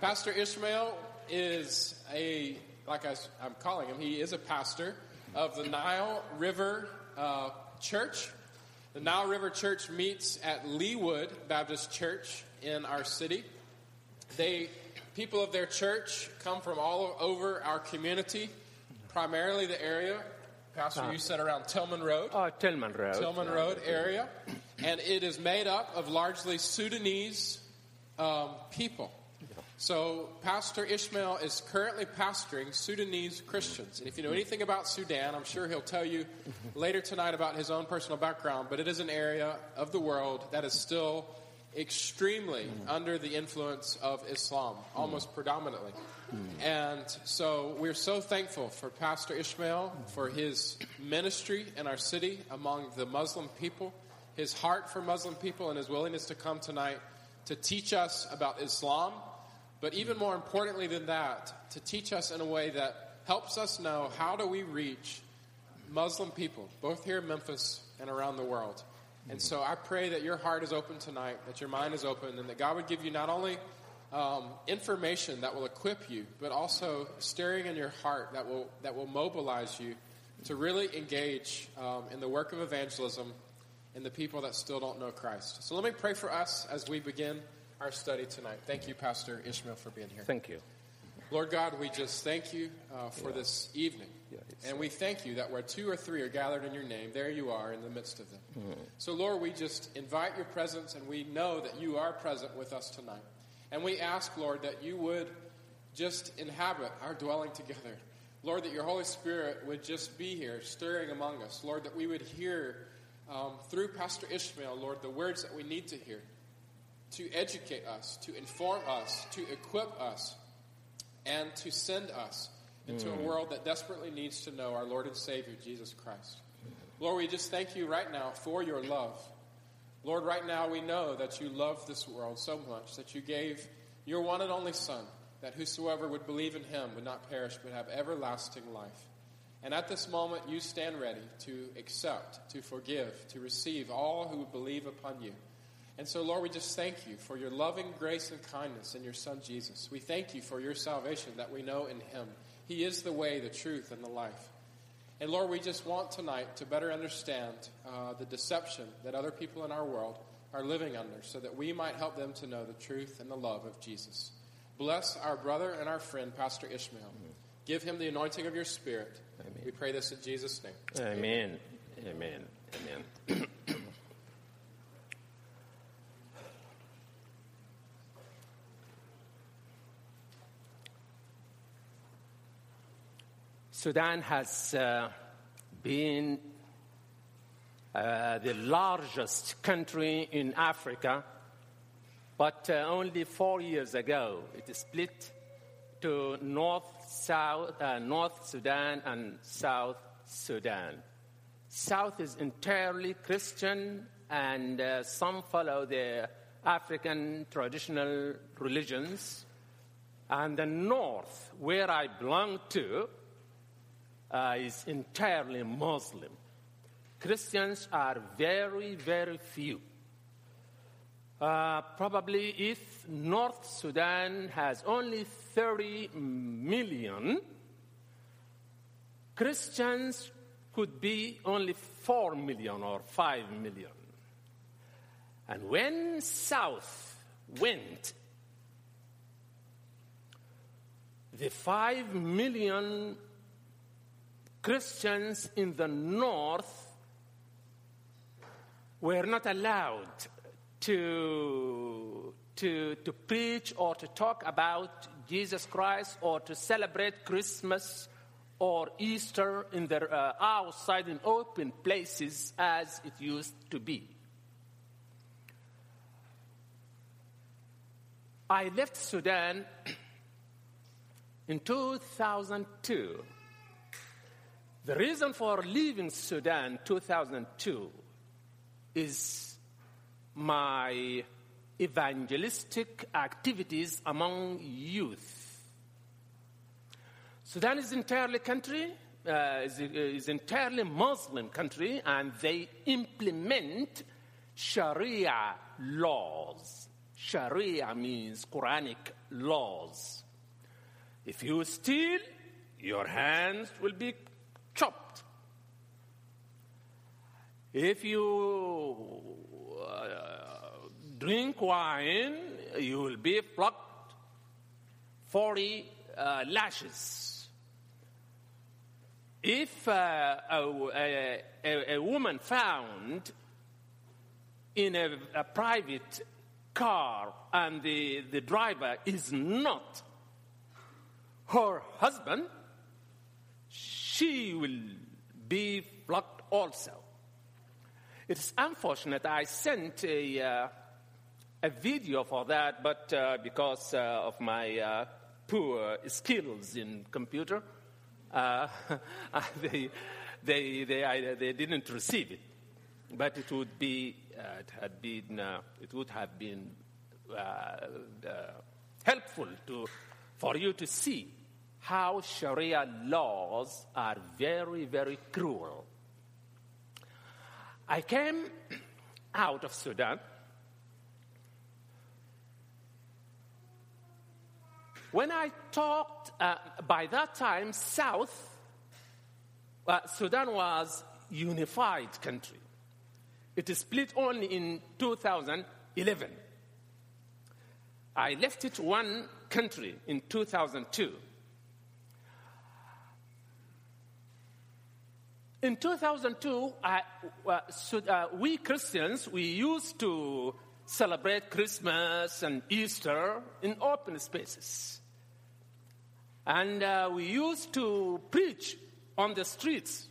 Pastor Ishmael is a, like I, am calling him, he is a pastor of the Nile River uh, Church. The Nile River Church meets at Leewood Baptist Church in our city. They, people of their church come from all over our community, primarily the area. Pastor, you said around Tillman Road. Oh, Tillman Road. Tillman Road area. And it is made up of largely Sudanese um, people. So, Pastor Ishmael is currently pastoring Sudanese Christians. And if you know anything about Sudan, I'm sure he'll tell you later tonight about his own personal background. But it is an area of the world that is still extremely under the influence of Islam, almost predominantly. And so we're so thankful for Pastor Ishmael, for his ministry in our city among the Muslim people, his heart for Muslim people, and his willingness to come tonight to teach us about Islam but even more importantly than that, to teach us in a way that helps us know how do we reach Muslim people, both here in Memphis and around the world. And so I pray that your heart is open tonight, that your mind is open, and that God would give you not only um, information that will equip you, but also stirring in your heart that will that will mobilize you to really engage um, in the work of evangelism in the people that still don't know Christ. So let me pray for us as we begin our study tonight. Thank you, Pastor Ishmael, for being here. Thank you. Lord God, we just thank you uh, for yeah. this evening. Yeah, and we thank you that where two or three are gathered in your name, there you are in the midst of them. Mm-hmm. So, Lord, we just invite your presence, and we know that you are present with us tonight. And we ask, Lord, that you would just inhabit our dwelling together. Lord, that your Holy Spirit would just be here, stirring among us. Lord, that we would hear um, through Pastor Ishmael, Lord, the words that we need to hear to educate us, to inform us, to equip us, and to send us into mm. a world that desperately needs to know our Lord and Savior, Jesus Christ. Lord, we just thank you right now for your love. Lord, right now we know that you love this world so much that you gave your one and only Son, that whosoever would believe in him would not perish but have everlasting life. And at this moment, you stand ready to accept, to forgive, to receive all who would believe upon you. And so, Lord, we just thank you for your loving grace and kindness in your Son Jesus. We thank you for your salvation that we know in him. He is the way, the truth, and the life. And Lord, we just want tonight to better understand uh, the deception that other people in our world are living under so that we might help them to know the truth and the love of Jesus. Bless our brother and our friend, Pastor Ishmael. Amen. Give him the anointing of your Spirit. Amen. We pray this in Jesus' name. Amen. Amen. Amen. Sudan has uh, been uh, the largest country in Africa, but uh, only four years ago it split to North, South, uh, North Sudan and South Sudan. South is entirely Christian, and uh, some follow the African traditional religions. And the North, where I belong to, uh, is entirely Muslim. Christians are very, very few. Uh, probably if North Sudan has only 30 million, Christians could be only 4 million or 5 million. And when South went, the 5 million Christians in the north were not allowed to, to, to preach or to talk about Jesus Christ or to celebrate Christmas or Easter in their uh, outside in open places as it used to be. I left Sudan in 2002 the reason for leaving Sudan 2002 is my evangelistic activities among youth. Sudan is entirely country, uh, is, is entirely Muslim country, and they implement Sharia laws. Sharia means Quranic laws. If you steal, your hands will be chopped. If you uh, drink wine, you will be flogged 40 uh, lashes. If uh, a, a, a, woman found in a, a private car and the, the driver is not her husband, she will be flogged also. It is unfortunate. I sent a, uh, a video for that, but uh, because uh, of my uh, poor skills in computer, uh, they, they, they, I, they didn't receive it. But it would be, uh, it had been, it would have been helpful to, for you to see how Sharia laws are very, very cruel. I came out of Sudan when I talked, uh, by that time, South, uh, Sudan was unified country. It is split only in 2011. I left it one country in 2002. In 2002, uh, so, uh, we Christians, we used to celebrate Christmas and Easter in open spaces. And uh, we used to preach on the streets.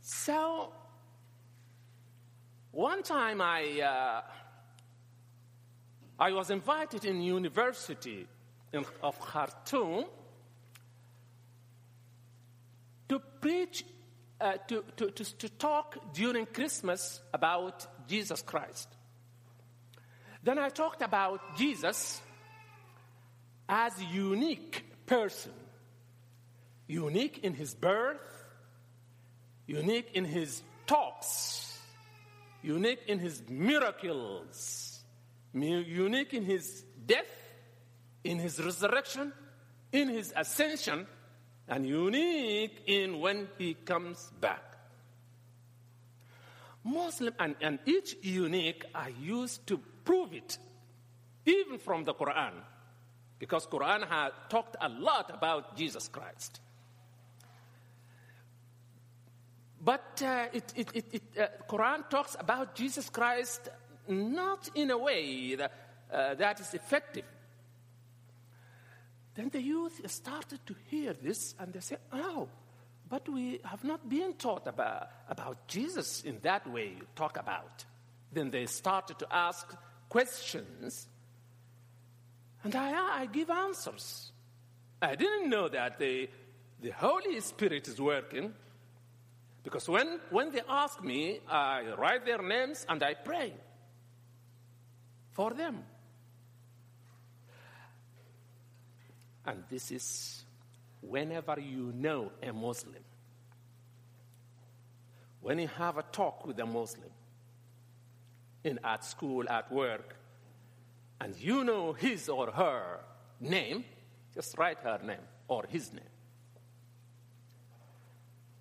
So, one time I, uh, I was invited in university in, of Khartoum to preach, uh, to, to, to, to talk during Christmas about Jesus Christ. Then I talked about Jesus as a unique person, unique in his birth, unique in his talks, unique in his miracles, unique in his death, in his resurrection, in his ascension, and unique in when he comes back. Muslim and, and each unique are used to prove it, even from the Quran, because Quran has talked a lot about Jesus Christ. But uh, it, it, it, it uh, Quran talks about Jesus Christ not in a way that, uh, that is effective. Then the youth started to hear this and they said, Oh, but we have not been taught about, about Jesus in that way you talk about. Then they started to ask questions, and I, I give answers. I didn't know that the, the Holy Spirit is working because when, when they ask me, I write their names and I pray for them. And this is whenever you know a Muslim, when you have a talk with a Muslim, in at school, at work, and you know his or her name, just write her name or his name.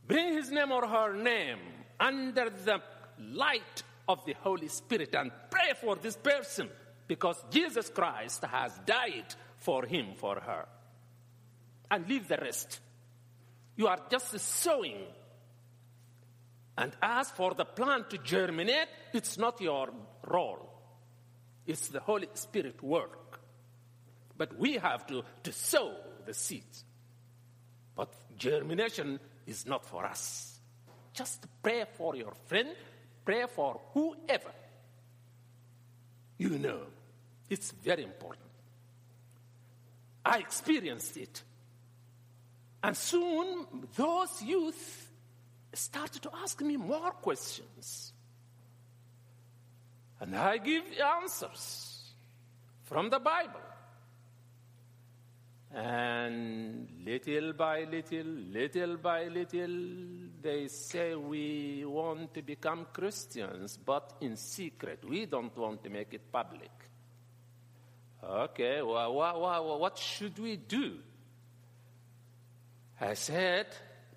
Bring his name or her name under the light of the Holy Spirit and pray for this person because Jesus Christ has died for him, for her and leave the rest. You are just sowing. And as for the plant to germinate, it's not your role. It's the Holy Spirit work. But we have to, to sow the seeds. But germination is not for us. Just pray for your friend, pray for whoever you know. It's very important. I experienced it. And soon, those youth started to ask me more questions. And I give answers from the Bible. And little by little, little by little, they say we want to become Christians, but in secret. We don't want to make it public. Okay, well, what, what, what should we do? I said,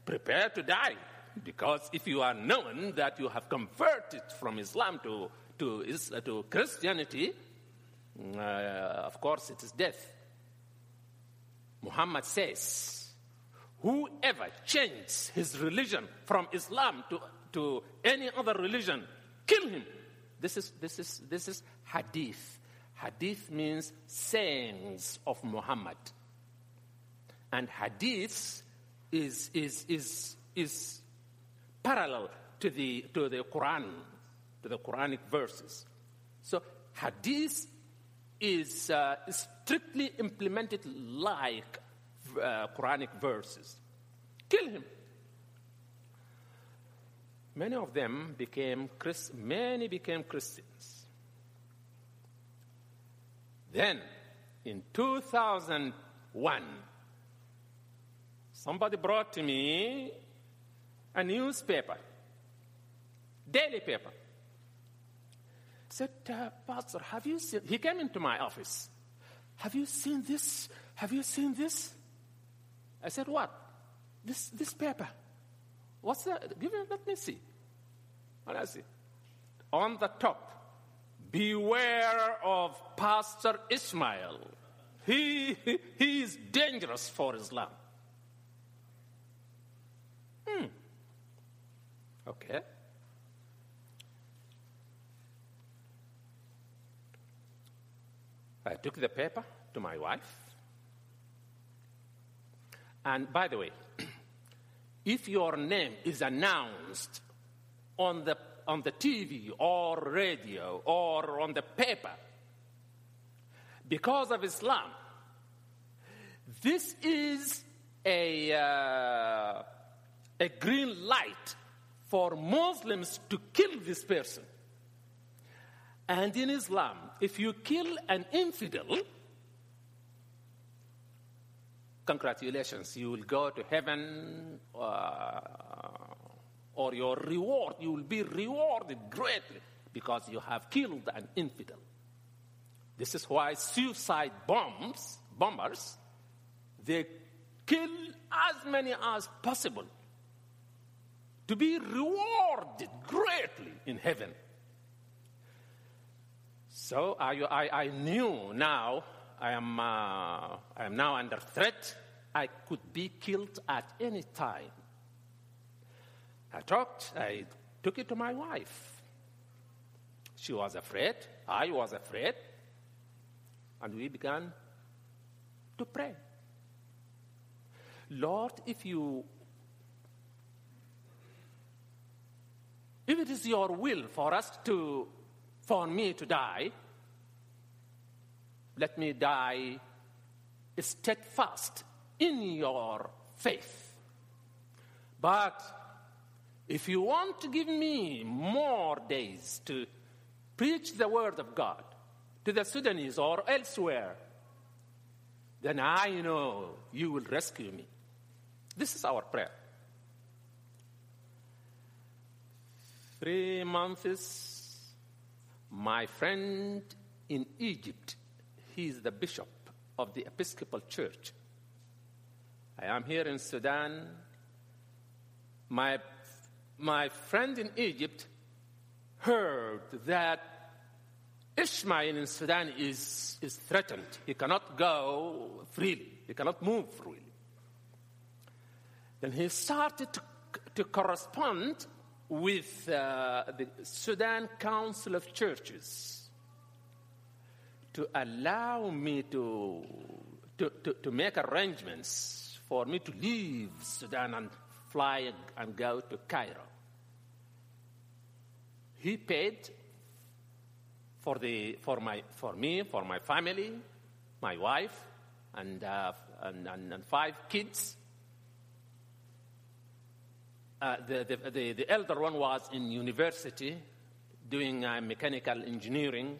prepare to die. Because if you are known that you have converted from Islam to, to, to Christianity, uh, of course it is death. Muhammad says, whoever changes his religion from Islam to, to any other religion, kill him. This is, this is, this is hadith. Hadith means sayings of Muhammad. And hadith is, is, is, is parallel to the, to the Quran, to the Quranic verses. So hadith is uh, strictly implemented like uh, Quranic verses. Kill him. Many of them became Christ- many became Christians. Then, in 2001, somebody brought to me a newspaper, daily paper. Said, uh, Pastor, have you seen? He came into my office. Have you seen this? Have you seen this? I said, What? This, this paper. What's that? Give me, let me see. What I see? On the top, beware of Pastor Ismail. He, he is dangerous for Islam. Hmm. Okay. I took the paper to my wife. And by the way, if your name is announced on the, on the TV or radio or on the paper because of Islam, this is a, uh, a green light for Muslims to kill this person. And in Islam, if you kill an infidel, congratulations, you will go to heaven, uh, or your reward, you will be rewarded greatly because you have killed an infidel. This is why suicide bombs, bombers, they kill as many as possible to be rewarded greatly in heaven. So I, I, I knew now I am, uh, I am now under threat. I could be killed at any time. I talked, I took it to my wife. She was afraid, I was afraid, and we began to pray. Lord, if you if it is your will for us to for me to die, let me die steadfast in your faith. But if you want to give me more days to preach the word of God to the Sudanese or elsewhere, then I know you will rescue me. This is our prayer. Three months, my friend in Egypt, he is the bishop of the Episcopal Church. I am here in Sudan. My, my friend in Egypt heard that Ishmael in Sudan is, is threatened. He cannot go freely, he cannot move freely. Then he started to, to correspond with uh, the Sudan Council of Churches to allow me to, to, to, to, make arrangements for me to leave Sudan and fly and go to Cairo. He paid for, the, for, my, for me, for my family, my wife, and, uh, and, and, and five kids. Uh, the, the, the, the, elder one was in university doing uh, mechanical engineering.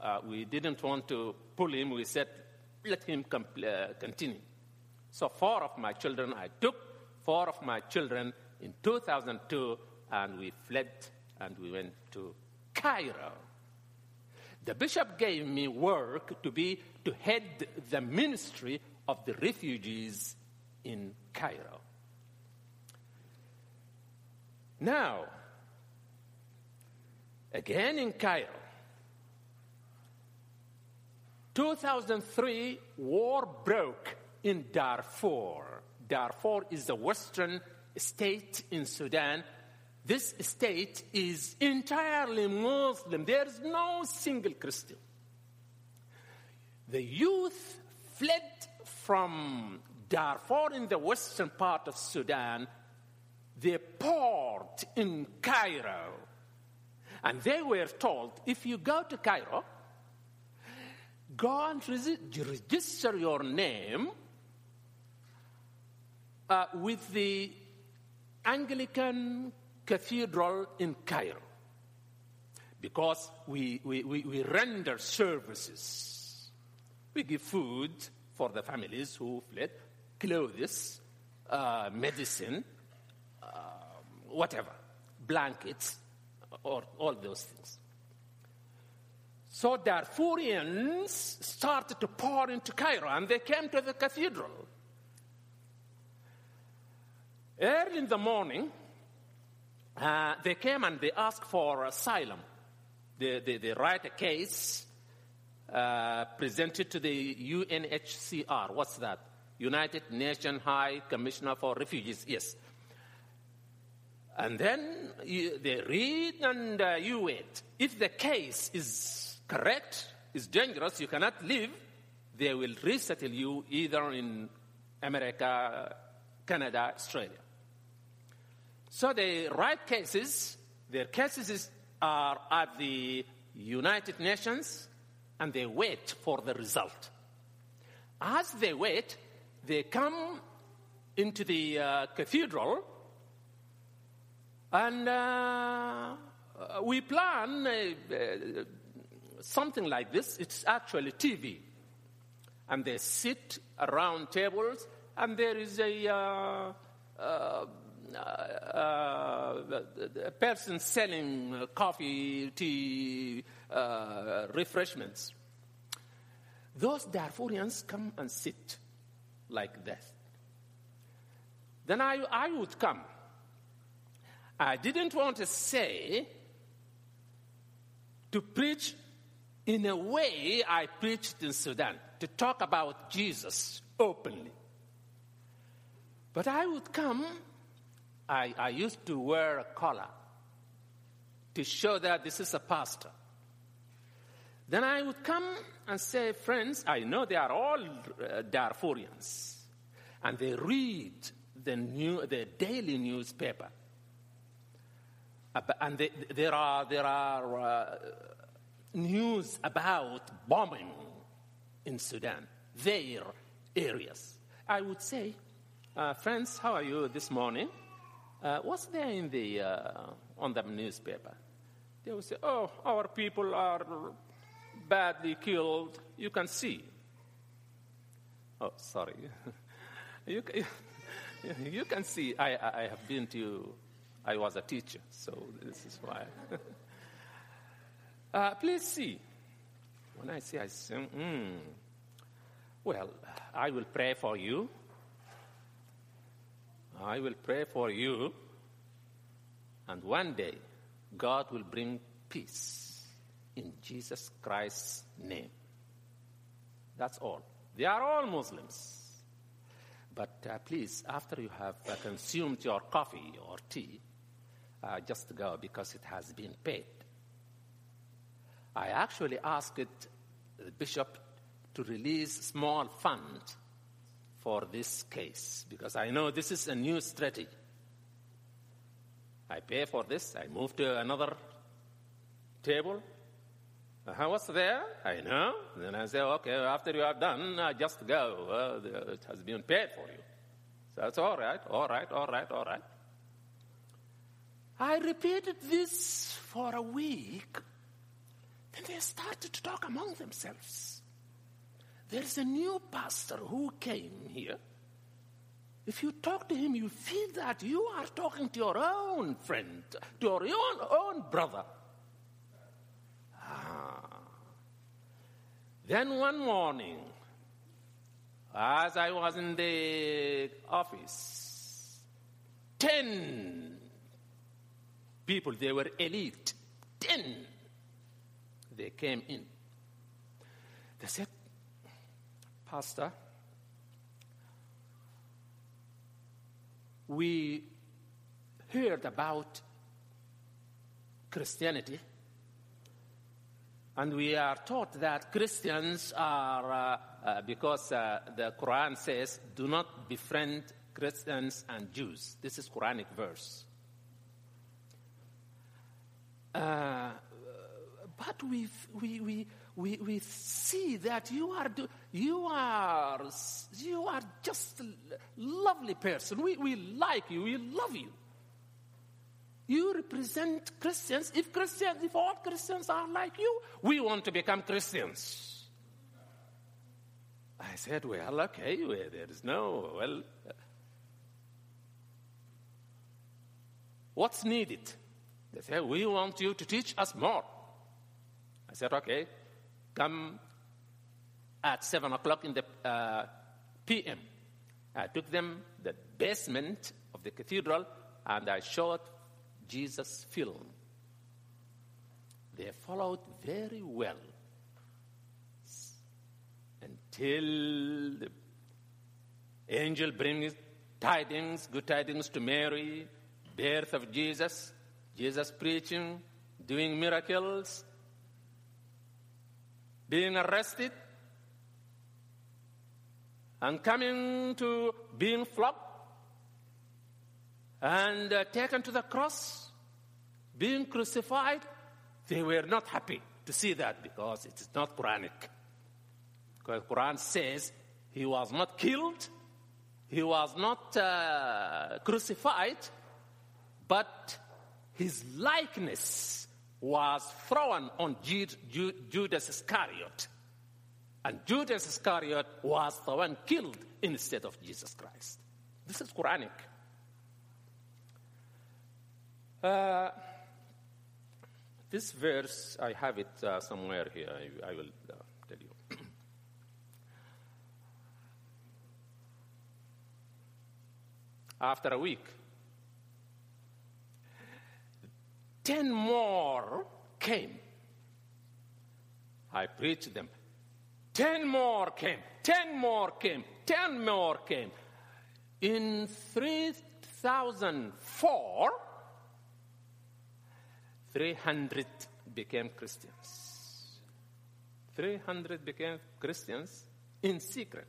Uh, we didn't want to pull him. We said, let him uh, continue. So, four of my children, I took four of my children in 2002, and we fled and we went to Cairo. The bishop gave me work to be to head the ministry of the refugees in Cairo. Now, again in Cairo, 2003 war broke in Darfur. Darfur is the western state in Sudan this state is entirely Muslim. There is no single Christian. The youth fled from Darfur in the western part of Sudan. They poured in Cairo. And they were told if you go to Cairo, go and register your name uh, with the Anglican cathedral in Cairo because we, we, we, we, render services. We give food for the families who fled, clothes, uh, medicine, uh, whatever, blankets, or all those things. So Darfurians started to pour into Cairo and they came to the cathedral. Early in the morning, uh, they came and they asked for asylum. They, they, they write a case uh, presented to the UNHCR. What's that? United Nations High Commissioner for Refugees. Yes. And then you, they read and uh, you wait. If the case is correct, is dangerous, you cannot leave, they will resettle you either in America, Canada, Australia. So they write cases. Their cases are at the United Nations and they wait for the result. As they wait, they come into the uh, cathedral and uh, we plan uh, uh something like this. It's actually TV. And they sit around tables and there is a uh, uh, uh, a person selling coffee, tea, uh, refreshments. Those Darfurians come and sit like that. Then I, I would come. I didn't want to say to preach in a way I preached in Sudan, to talk about Jesus openly. But I would come I, I used to wear a collar to show that this is a pastor. Then I would come and say, Friends, I know they are all uh, Darfurians, and they read the, new, the daily newspaper. And they, there are, there are uh, news about bombing in Sudan, their areas. I would say, uh, Friends, how are you this morning? Uh, what's there in the, uh, on the newspaper? They will say, oh, our people are badly killed. You can see. Oh, sorry. you, you can see. I, I have been to, I was a teacher, so this is why. uh, please see. When I say, I say, mm, well, I will pray for you I will pray for you, and one day God will bring peace in Jesus Christ's name. That's all. They are all Muslims. But uh, please, after you have uh, consumed your coffee or tea, uh, just go because it has been paid. I actually asked the bishop to release small fund for this case because I know this is a new strategy. I pay for this, I move to another table. I was there? I know. Then I say, okay, after you are done, I just go. Uh, it has been paid for you. So that's all right, all right, all right, all right. I repeated this for a week. Then they started to talk among themselves. There's a new pastor who came here. If you talk to him, you feel that you are talking to your own friend, to your own, own brother. Ah. Then one morning, as I was in the office, 10 people, they were elite, 10, they came in. They said, Pastor, we heard about Christianity, and we are taught that Christians are, uh, uh, because uh, the Quran says, do not befriend Christians and Jews. This is Quranic verse. Uh, but we, we, we, we, we see that you are, you are, you are just a lovely person. We, we like you. We love you. You represent Christians. If Christians, if all Christians are like you, we want to become Christians. I said, well, okay, well, there is no, well, what's needed? They said, we want you to teach us more. I said, okay, come at 7 o'clock in the uh, p.m. I took them the basement of the cathedral and I showed Jesus film. They followed very well until the angel brings tidings, good tidings to Mary, birth of Jesus, Jesus preaching, doing miracles, being arrested, and coming to being flogged, and uh, taken to the cross, being crucified, they were not happy to see that because it is not Quranic. Because Quran says he was not killed, he was not uh, crucified, but his likeness was thrown on Judas Iscariot. And Judas Iscariot was the one killed instead of Jesus Christ. This is Quranic. Uh, this verse, I have it uh, somewhere here. I, I will uh, tell you. After a week, ten more came. I preached them. Ten more came. Ten more came. Ten more came. In 3004, 300 became Christians. 300 became Christians in secret.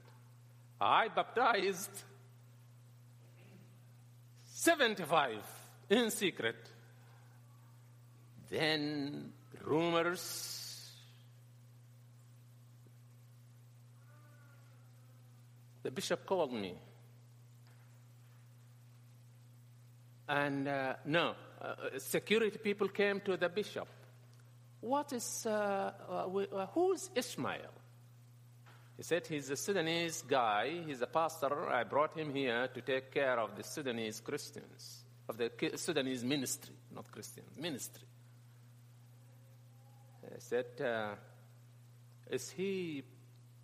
I baptized 75 in secret. Then rumors. The bishop called me. And uh, no, uh, security people came to the bishop. What is, uh, uh, uh, who's Ismail? He said he's a Sudanese guy, he's a pastor. I brought him here to take care of the Sudanese Christians, of the Sudanese ministry, not Christians, ministry. I said, uh, Is he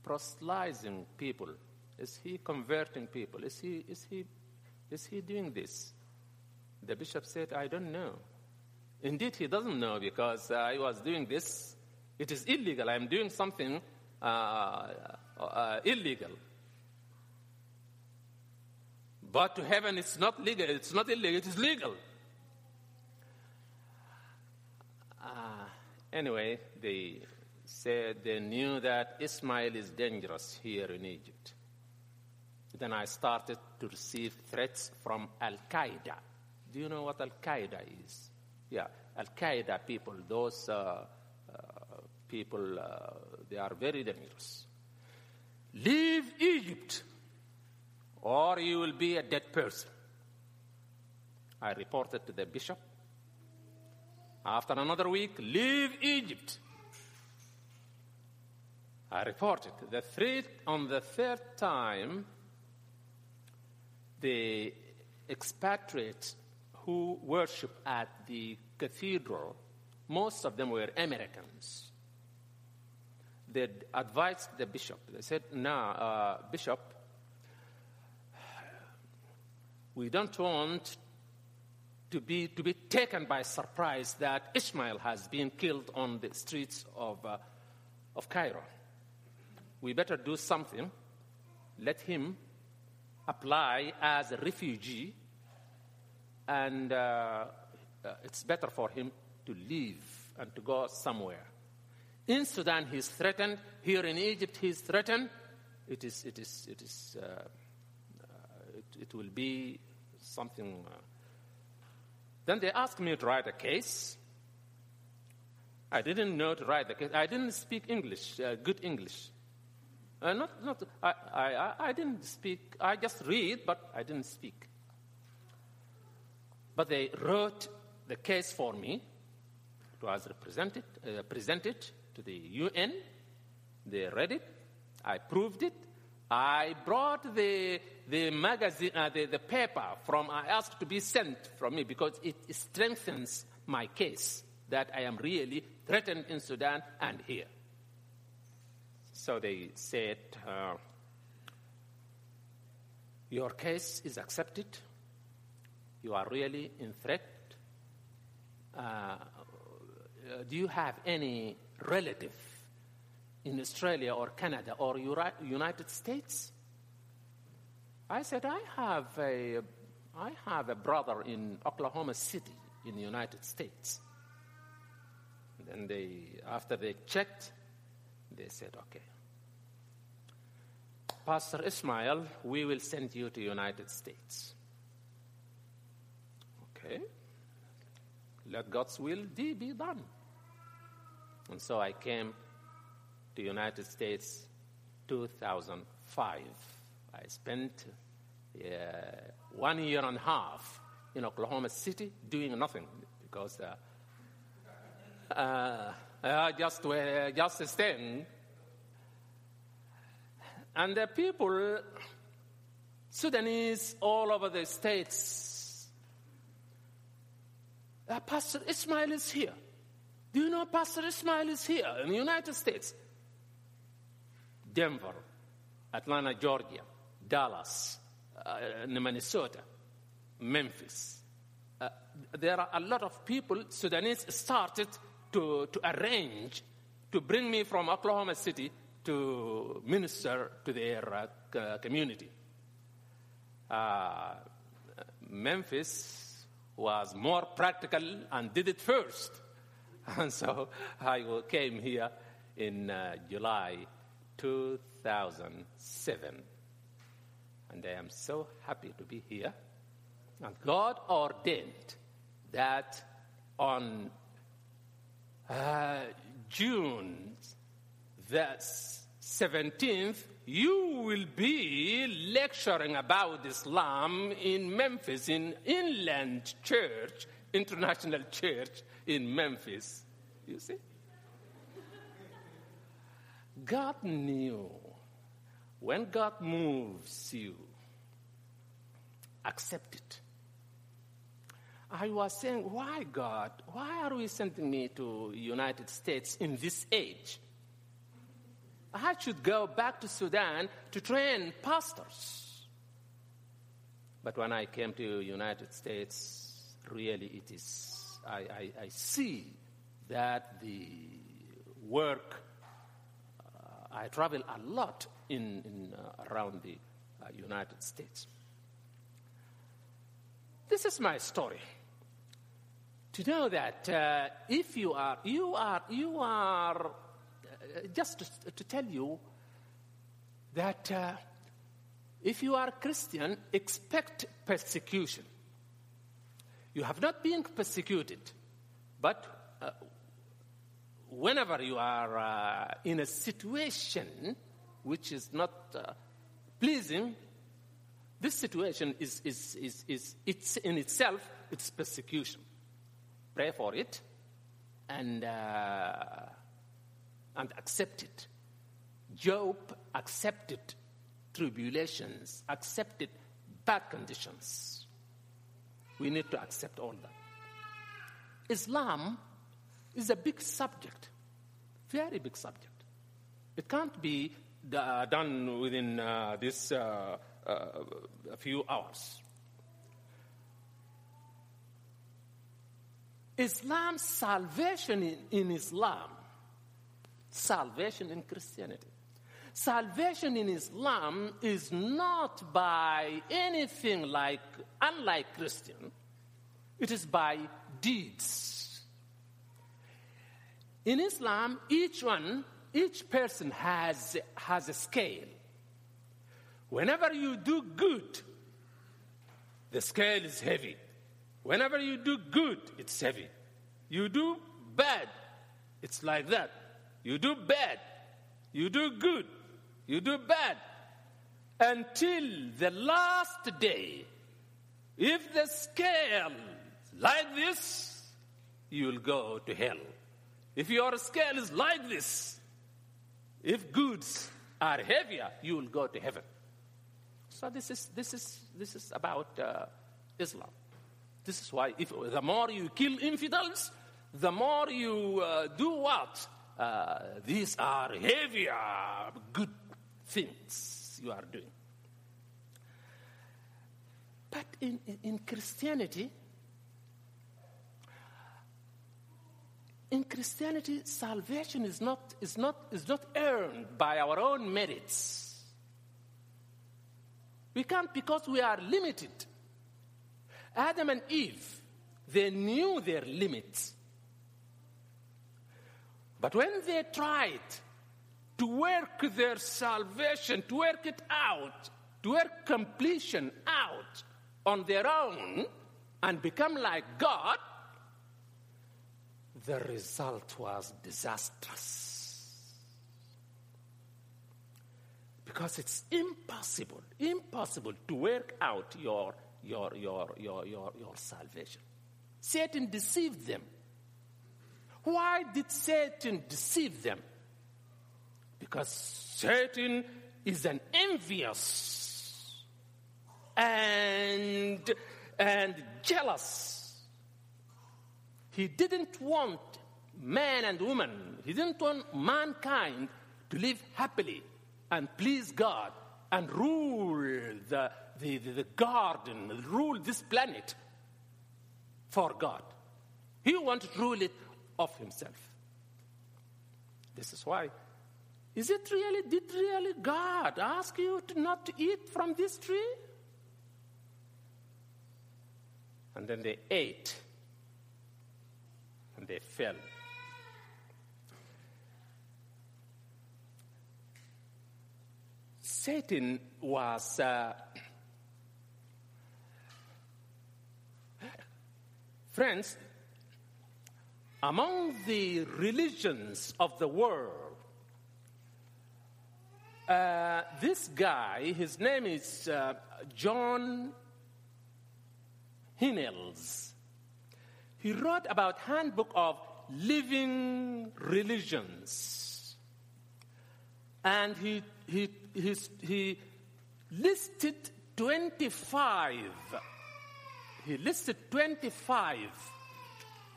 proselytizing people? Is he converting people? Is he, is he, is he doing this? The bishop said, I don't know. Indeed, he doesn't know because uh, I was doing this. It is illegal. I'm doing something uh, uh, illegal. But to heaven, it's not legal. It's not illegal. It is legal. Anyway, they said they knew that Ismail is dangerous here in Egypt. Then I started to receive threats from Al Qaeda do you know what Al Qaeda is? Yeah, Al Qaeda people, those uh, uh, people, uh, they are very dangerous. Leave Egypt or you will be a dead person. I reported to the bishop. After another week, leave Egypt. I reported. The three, on the third time, the expatriates who worship at the cathedral, most of them were Americans. They advised the bishop. They said, "No, uh, bishop, we don't want to be, to be taken by surprise that Ishmael has been killed on the streets of, uh, of Cairo. We better do something. Let him apply as a refugee, and uh, uh, it's better for him to leave and to go somewhere. In Sudan, he's threatened. Here in Egypt, he's threatened. It is, it is, it is, uh, uh it, it, will be something. Then they asked me to write a case. I didn't know to write the case. I didn't speak English, uh, good English. Uh, not, not, I, I, I didn't speak, I just read, but I didn't speak. But they wrote the case for me. It was represented, uh, presented to the UN. They read it. I proved it. I brought the, the magazine, uh, the, the paper from, I asked to be sent from me because it strengthens my case that I am really threatened in Sudan and here. So they said, uh, Your case is accepted. You are really in threat. Uh, do you have any relative in Australia or Canada or United States? I said, I have a, I have a brother in Oklahoma City in the United States. And then they, after they checked, they said, okay. Pastor Ismail, we will send you to United States. Okay. Let God's will be done. And so I came to United States 2005. I spent uh, one year and a half in Oklahoma City doing nothing because uh, uh, uh just, uh, just staying and the people, Sudanese all over the states, uh, Pastor Ismail is here. Do you know Pastor Ismail is here in the United States? Denver, Atlanta, Georgia, Dallas, uh, Minnesota, Memphis. Uh, there are a lot of people, Sudanese started to, to arrange to bring me from Oklahoma City to minister to their uh, community. Uh, Memphis was more practical and did it first. And so I came here in uh, July 2007. And I am so happy to be here. And God ordained that on uh, June the 17th, you will be lecturing about Islam in Memphis, in Inland Church, International Church in Memphis. You see? God knew when God moves you, accept it. I was saying, why God? Why are we sending me to United States in this age? I should go back to Sudan to train pastors. But when I came to United States, really it is, I, I, I see that the work, I travel a lot in, in uh, around the uh, United States. This is my story. To know that uh, if you are, you are, you are just to, to, tell you that if you are Christian, expect persecution. You have not been persecuted, but uh, whenever you are uh, in a situation which is not uh, pleasing, this situation is, is, is, is it's in itself, it's persecution. Pray for it and uh, and accept it. Job accepted tribulations, accepted bad conditions. We need to accept all that. Islam is a big subject, very big subject. It can't be done within uh, this uh, uh, a few hours. Islam, salvation in, in Islam, salvation in Christianity. Salvation in Islam is not by anything like, unlike Christian, it is by deeds. In Islam, each one, each person has, has a scale. Whenever you do good, the scale is heavy. Whenever you do good, it's heavy. You do bad, it's like that. You do bad, you do good, you do bad. Until the last day, if the scale like this, you will go to hell. If your scale is like this, if goods are heavier, you will go to heaven. So this is this is this is about uh, Islam. This is why if the more you kill infidels, the more you uh, do what? Uh, these are heavier good things you are doing. But in, in Christianity, in Christianity, salvation is not, is, not, is not earned by our own merits. We can't because we are limited. Adam and Eve, they knew their limits. But when they tried to work their salvation, to work it out, to work completion out on their own and become like God, the result was disastrous. Because it's impossible, impossible to work out your your, your, your, your, your salvation. Satan deceived them. Why did Satan deceive them? Because Satan is an envious and, and jealous. He didn't want man and woman, he didn't want mankind to live happily and please God and rule the, the, the, the garden, rule this planet for God. He wanted to rule it of himself. This is why. Is it really, did really God ask you to not to eat from this tree? And then they ate they fell. Satan was uh, Friends, among the religions of the world, uh, this guy, his name is uh, John Hinnells. He wrote about handbook of living religions, and he he he, he listed twenty five he listed 25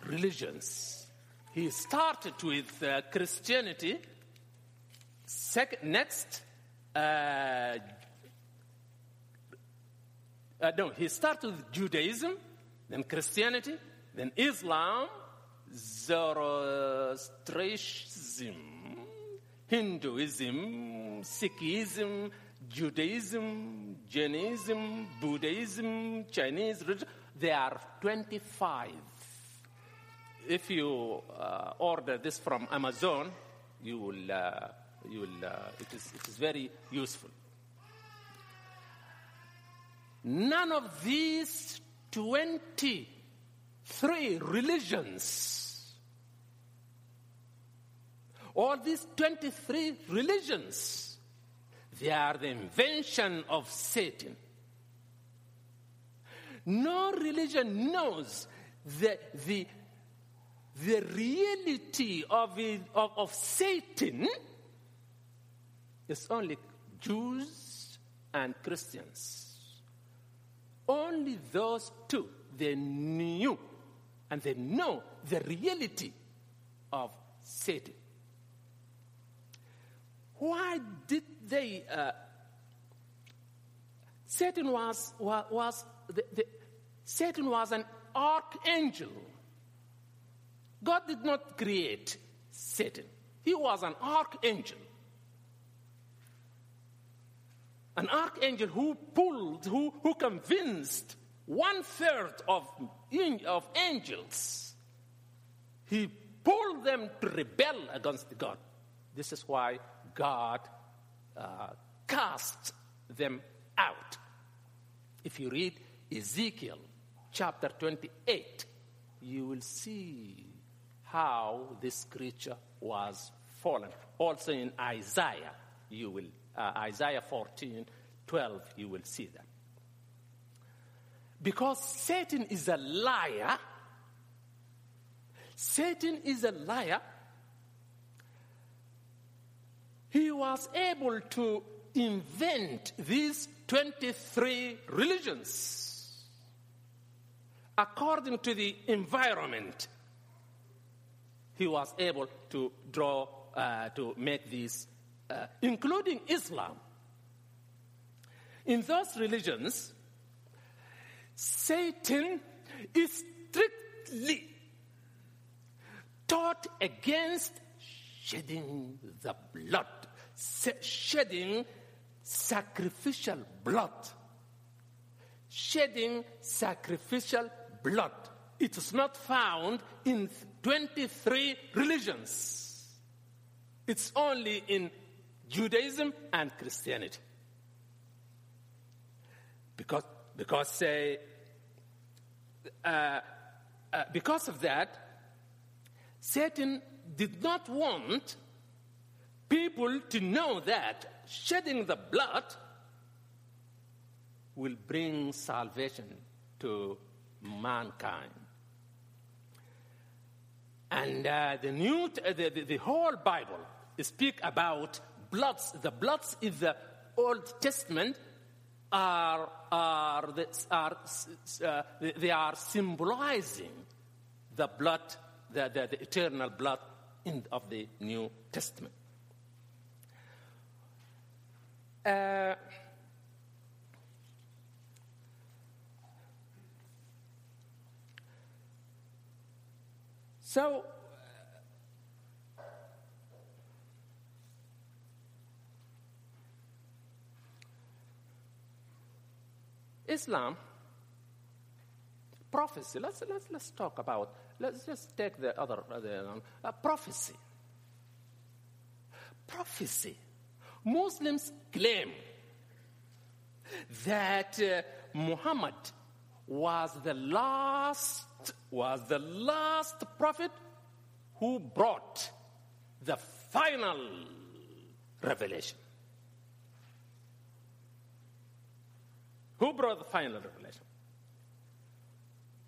religions. He started with uh, Christianity. Second, next, uh, uh, no, he started with Judaism, then Christianity, then Islam, Zoroastrianism, Hinduism, Sikhism, Judaism, Jainism, Buddhism, Chinese religion, there are 25. If you uh, order this from Amazon, you will, uh, you will uh, it, is, it is very useful. None of these 23 religions, all these 23 religions, they are the invention of Satan. No religion knows the, the, the reality of, it, of, of Satan It's only Jews and Christians. Only those two, they knew and they know the reality of Satan. Why did they? Uh, Satan was, was, was the, the, Satan was an archangel. God did not create Satan. He was an archangel. An archangel who pulled, who, who convinced one third of, of angels. He pulled them to rebel against God. This is why God uh, cast them out. If you read Ezekiel chapter 28, you will see how this creature was fallen. Also in Isaiah, you will, uh, Isaiah 14, 12, you will see that. Because Satan is a liar, Satan is a liar, he was able to invent these 23 religions according to the environment. He was able to draw, uh, to make these, uh, including Islam. In those religions, Satan is strictly taught against shedding the blood, shedding sacrificial blood. Shedding sacrificial blood. It is not found in 23 religions. It's only in Judaism and Christianity. Because, because, uh, uh, because of that, Satan did not want people to know that shedding the blood will bring salvation to mankind. And uh, the, new, uh, the, the, the, whole Bible speak about bloods. The bloods in the Old Testament are, are, are uh, they are symbolizing the blood, the, the, the eternal blood in, of the New Testament. Uh, so, Islam, prophecy, let's, let's, let's talk about, let's just take the other, the, uh, prophecy. Prophecy Muslims claim that uh, Muhammad was the last was the last prophet who brought the final revelation. Who brought the final revelation?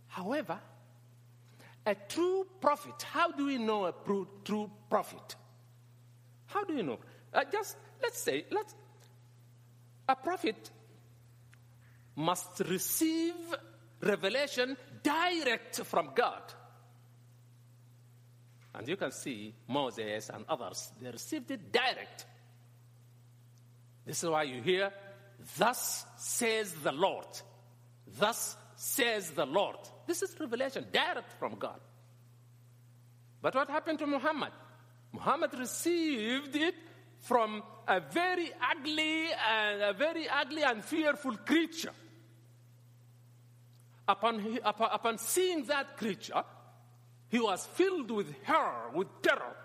However, a true prophet, how do we know a true prophet? How do you know? Uh, just let's say, let's, a prophet must receive revelation direct from God. And you can see Moses and others, they received it direct. This is why you hear, Thus says the Lord. Thus says the Lord. This is revelation direct from God. But what happened to Muhammad? Muhammad received it from a very ugly and a very ugly and fearful creature. Upon, upon, seeing that creature, he was filled with horror, with terror.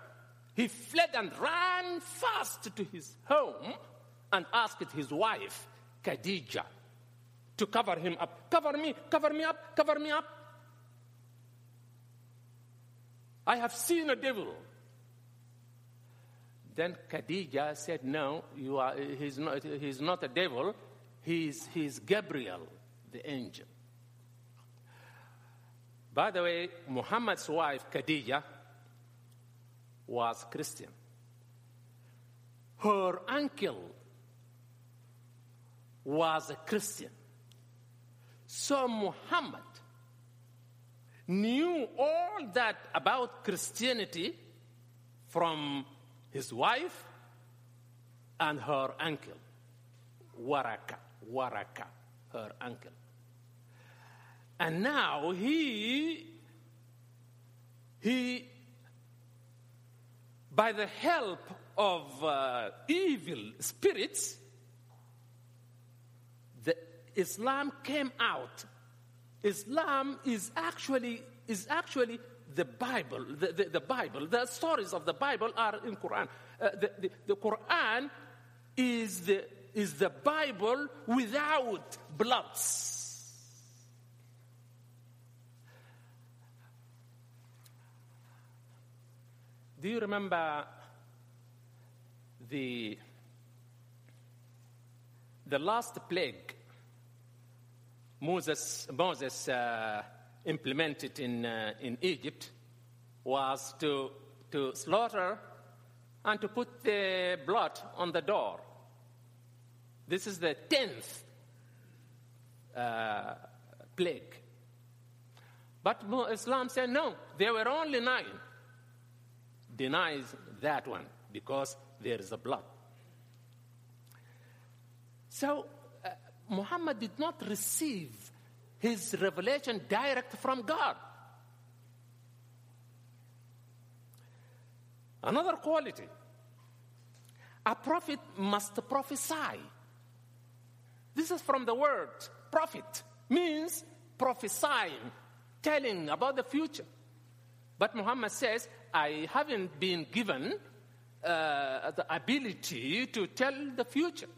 He fled and ran fast to his home and asked his wife, Khadija, to cover him up. Cover me, cover me up, cover me up. I have seen a devil. Then Khadija said, No, you are, he's, not, he's not a devil, he's, he's Gabriel, the angel. By the way, Muhammad's wife, Khadija, was Christian. her uncle was a Christian. So Muhammad knew all that about Christianity from his wife and her uncle, Waraka, Waraka, her uncle. And now he, he, by the help of uh, evil spirits, Islam came out. Islam is actually is actually the Bible. The, the, the Bible. The stories of the Bible are in Quran. Uh, the, the, the Quran is the is the Bible without bloods. Do you remember the, the last plague Moses, Moses uh, implemented in, uh, in Egypt was to, to slaughter and to put the blood on the door. This is the tenth uh, plague. But Islam said no, there were only nine. Denies that one because there is a blood. So Muhammad did not receive his revelation direct from God. Another quality a prophet must prophesy. This is from the word prophet, means prophesying, telling about the future. But Muhammad says, I haven't been given uh, the ability to tell the future.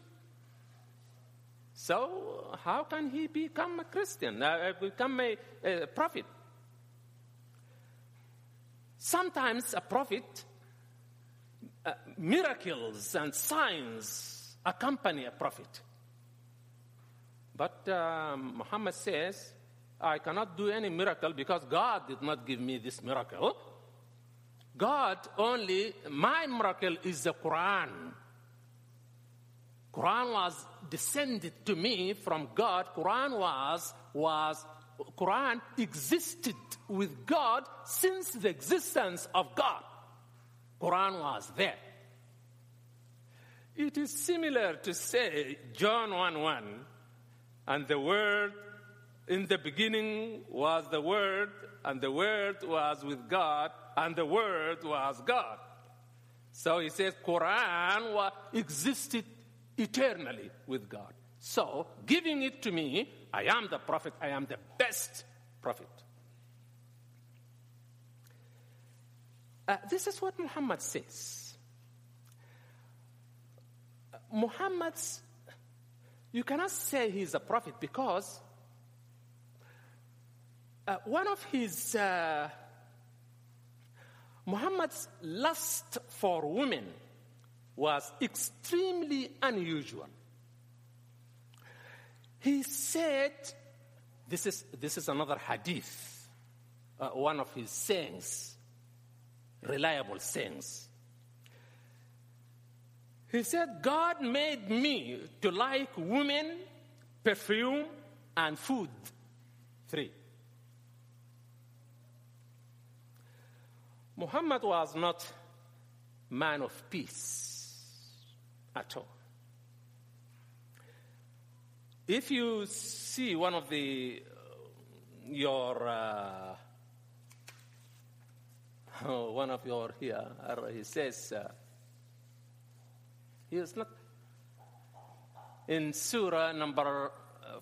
So, how can he become a Christian, uh, become a, a prophet? Sometimes a prophet, uh, miracles and signs accompany a prophet. But um, Muhammad says, I cannot do any miracle because God did not give me this miracle. God only, my miracle is the Quran. Quran was descended to me from God. Quran was, was, Quran existed with God since the existence of God. Quran was there. It is similar to say John 1 1, and the Word in the beginning was the Word, and the Word was with God, and the Word was God. So he says Quran was existed eternally with God. So, giving it to me, I am the prophet, I am the best prophet. Uh, this is what Muhammad says. Muhammad's, you cannot say he's a prophet because uh, one of his uh, Muhammad's lust for women was extremely unusual. He said, this is, this is another hadith, uh, one of his sayings, reliable sayings. He said, God made me to like women, perfume, and food. Three. Muhammad was not man of peace at all. If you see one of the your uh, one of your here, he says uh, he is not in Surah number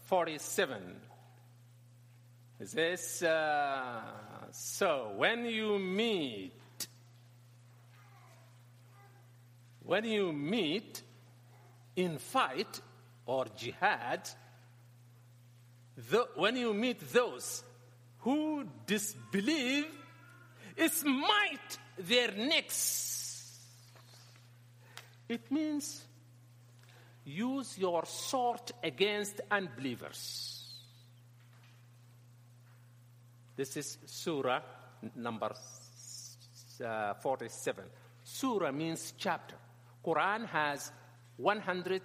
forty-seven. It says. Uh, so, when you meet, when you meet in fight or jihad, the, when you meet those who disbelieve, smite their necks. It means use your sword against unbelievers. This is Surah number uh, 47. Surah means chapter. Quran has 100,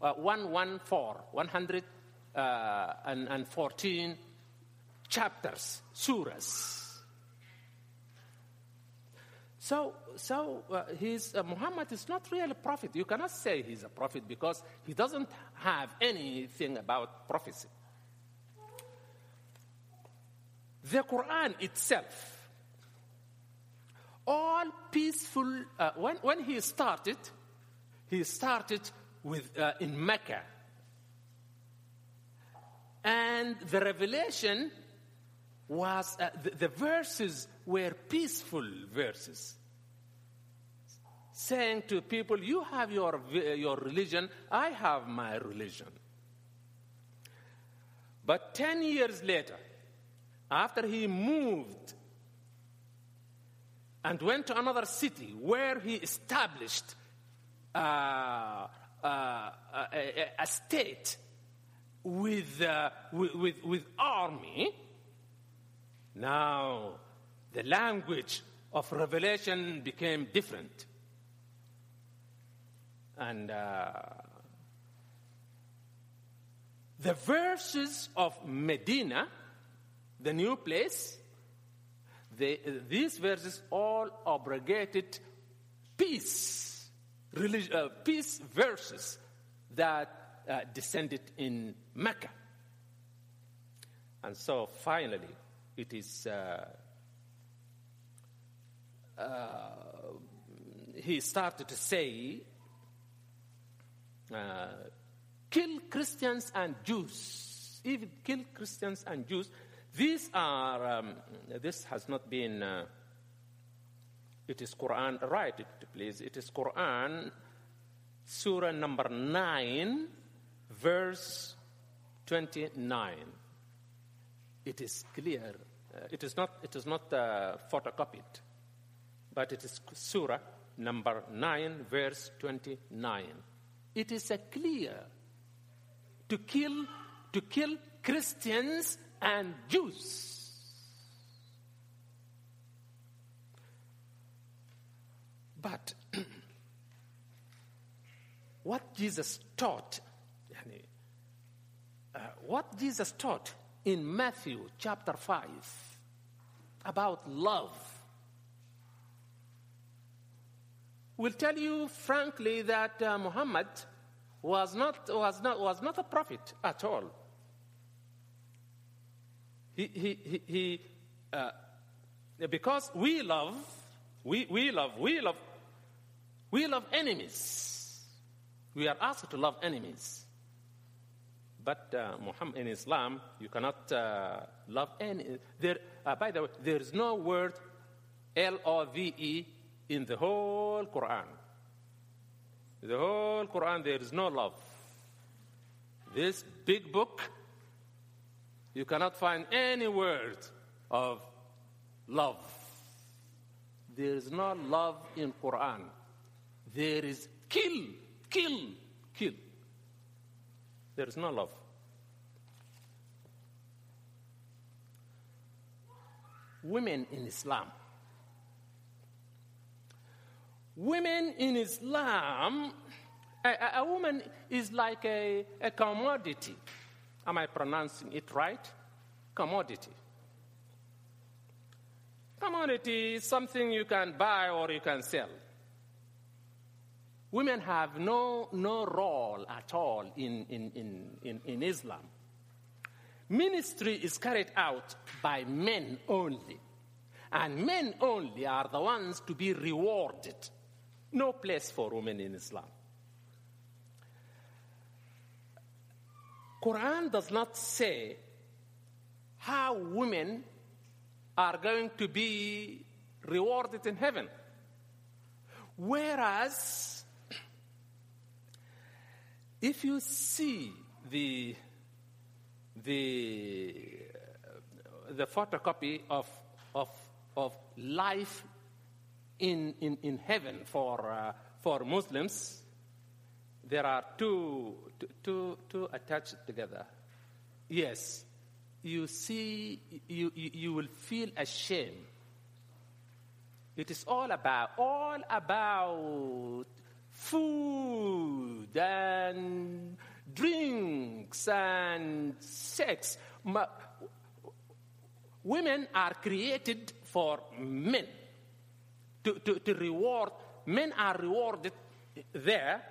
uh, 114, 114 uh, chapters, surahs. So, so uh, he's, uh, Muhammad is not really a prophet. You cannot say he's a prophet because he doesn't have anything about prophecy. The Quran itself, all peaceful, uh, when, when he started, he started with, uh, in Mecca. And the revelation was, uh, the, the verses were peaceful verses saying to people, You have your, your religion, I have my religion. But 10 years later, after he moved and went to another city where he established uh, uh, a, a, state with, uh, with, with, with army, now the language of revelation became different. And uh, the verses of Medina, the new place, they, these verses all abrogated peace, relig- uh, peace verses that uh, descended in Mecca. And so finally, it is uh, uh, he started to say, uh, kill Christians and Jews, even kill Christians and Jews. These are, um, this has not been, uh, it is Quran, write it please, it is Quran, Surah number 9, verse 29. It is clear. Uh, it is not, it is not uh, photocopied but it is Surah number 9, verse 29. It is a clear to kill, to kill Christians and Jews. But what Jesus taught, uh, what Jesus taught in Matthew chapter 5 about love will tell you frankly that uh, Muhammad was not, was, not, was not a prophet at all. He, he, he, he uh, because we love, we, we love, we love, we love enemies. We are asked to love enemies. But uh, Muhammad in Islam, you cannot uh, love any. There, uh, by the way, there is no word L O V E in the whole Quran. The whole Quran, there is no love. This big book, you cannot find any word of love. There is no love in Quran. There is kill, kill, kill. There is no love. Women in Islam Women in Islam, a, a woman is like a, a commodity. Am I pronouncing it right? Commodity. Commodity is something you can buy or you can sell. Women have no, no role at all in, in, in, in, in Islam. Ministry is carried out by men only. And men only are the ones to be rewarded no place for women in Islam. Quran does not say how women are going to be rewarded in heaven. Whereas, if you see the, the, the photocopy of, of, of life in, in, in heaven for, uh, for Muslims, there are two, two, two attached together. Yes, you see, you, you, you will feel ashamed. It is all about, all about food and drinks and sex. Ma- women are created for men to, to, to reward. Men are rewarded there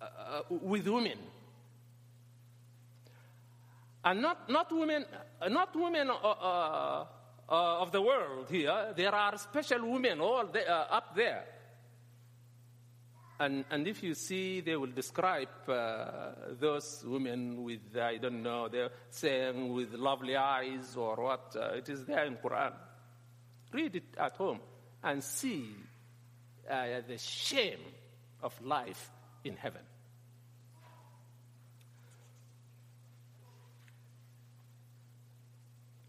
uh, with women. And not, not women, not women uh, uh, uh, of the world here. There are special women all there, uh, up there. And, and if you see, they will describe uh, those women with, I don't know, they're saying with lovely eyes or what. Uh, it is there in Quran. Read it at home and see uh, the shame of life in heaven.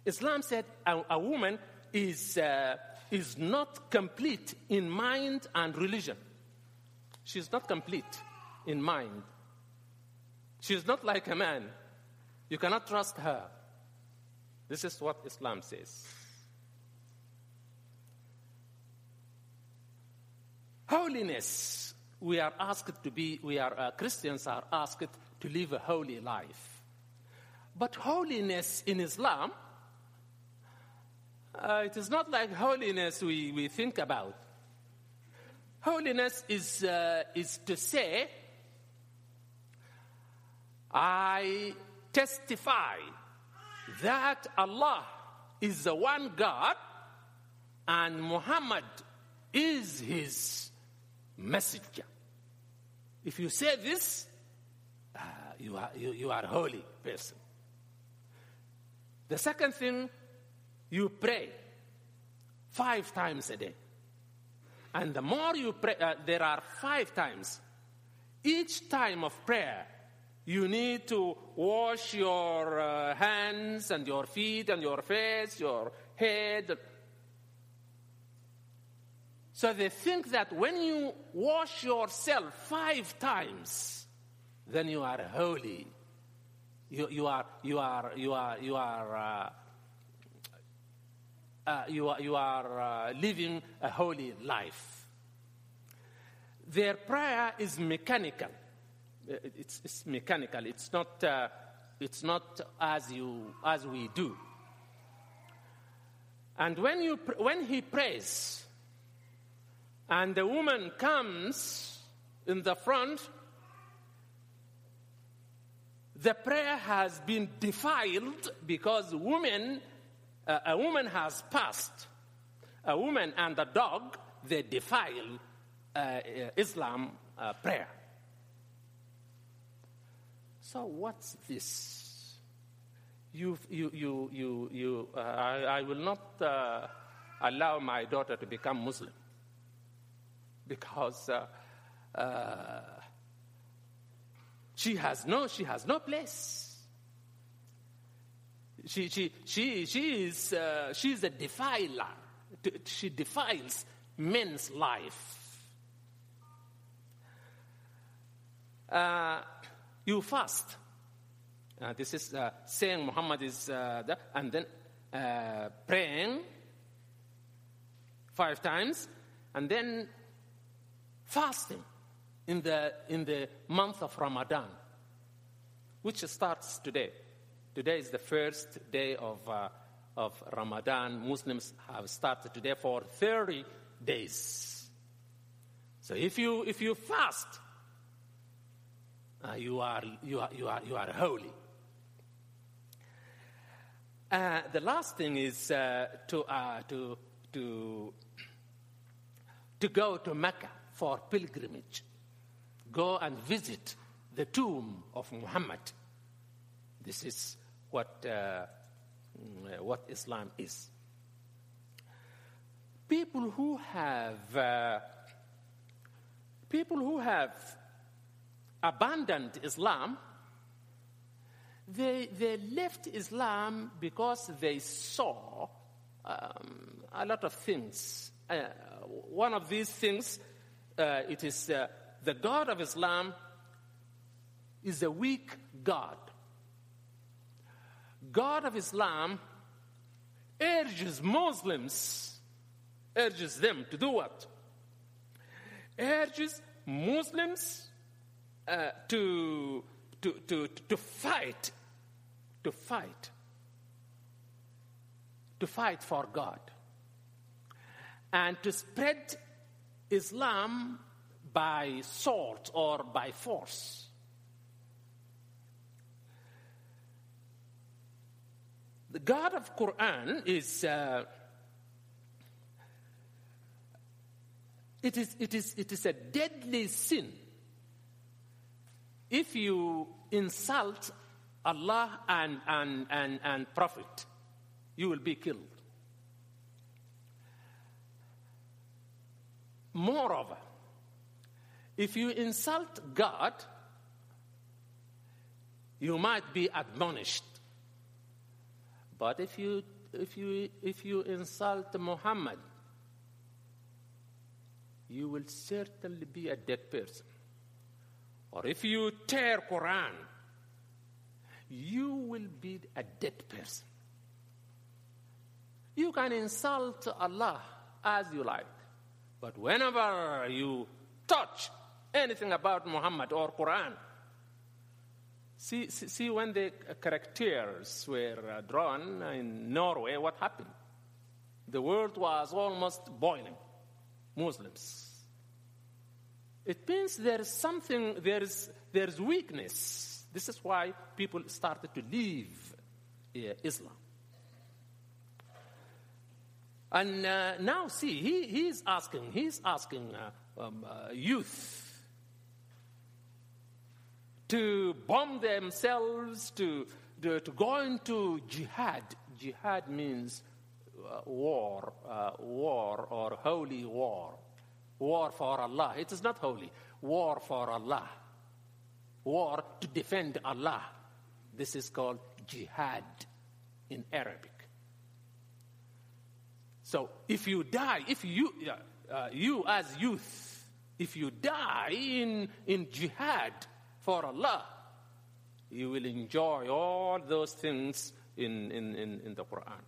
Islam said a, a woman is, uh, is not complete in mind and religion. She's not complete in mind. She's not like a man. You cannot trust her. This is what Islam says. Holiness, we are asked to be, we are, uh, Christians are asked to live a holy life. But holiness in Islam, uh, it is not like holiness we, we think about. Holiness is, uh, is to say, I testify that Allah is the one God and Muhammad is his messenger. If you say this, uh, you, are, you, you are a holy person. The second thing, you pray five times a day. And the more you pray, uh, there are five times. Each time of prayer, you need to wash your uh, hands and your feet and your face, your head. So they think that when you wash yourself five times, then you are holy. You, you are, you are, you are, you are, uh, uh, you are, you are uh, living a holy life. Their prayer is mechanical. It's, it's mechanical. It's not, uh, it's not as, you, as we do. And when, you, when he prays, and the woman comes in the front, the prayer has been defiled because women a woman has passed. A woman and a dog, they defile uh, Islam uh, prayer. So what's this? You, you, you, you, you uh, I, I, will not uh, allow my daughter to become Muslim because uh, she has no, she has no place she, she, she, she is, uh, she is a defiler. She defiles men's life. Uh, you fast. Uh, this is uh, saying Muhammad is, uh, the, and then uh, praying five times, and then fasting in the, in the month of Ramadan, which starts today. Today is the first day of, uh, of Ramadan. Muslims have started today for 30 days. So if you, if you fast, uh, you, are, you, are, you, are, you are holy. Uh, the last thing is uh, to, uh, to, to, to go to Mecca for pilgrimage. Go and visit the tomb of Muhammad. This is what, uh, what Islam is. People who have uh, people who have abandoned Islam, they, they left Islam because they saw um, a lot of things. Uh, one of these things, uh, it is uh, the God of Islam is a weak God. God of Islam urges Muslims, urges them to do what? Urges Muslims uh, to, to, to, to fight, to fight, to fight for God, and to spread Islam by sword or by force. The God of Quran is uh, it is it is it is a deadly sin if you insult Allah and and and, and Prophet, you will be killed. Moreover, if you insult God, you might be admonished. But if you, if you, if you insult Muhammad, you will certainly be a dead person. Or if you tear Quran, you will be a dead person. You can insult Allah as you like. But whenever you touch anything about Muhammad or Quran, see, see, see when the characters were uh, drawn in Norway, what happened? The world was almost boiling. Muslims. It means there is something, there is, there is weakness. This is why people started to leave uh, Islam. And uh, now, see, he, he's asking, he's asking uh, um, uh, youth to bomb themselves, to, to, to go into jihad. Jihad means uh, war, uh, war or holy war. War for Allah. It is not holy. War for Allah. War to defend Allah. This is called jihad in Arabic. So if you die, if you, uh, you as youth, if you die in, in jihad for Allah, you will enjoy all those things in, in, in, in the Quran.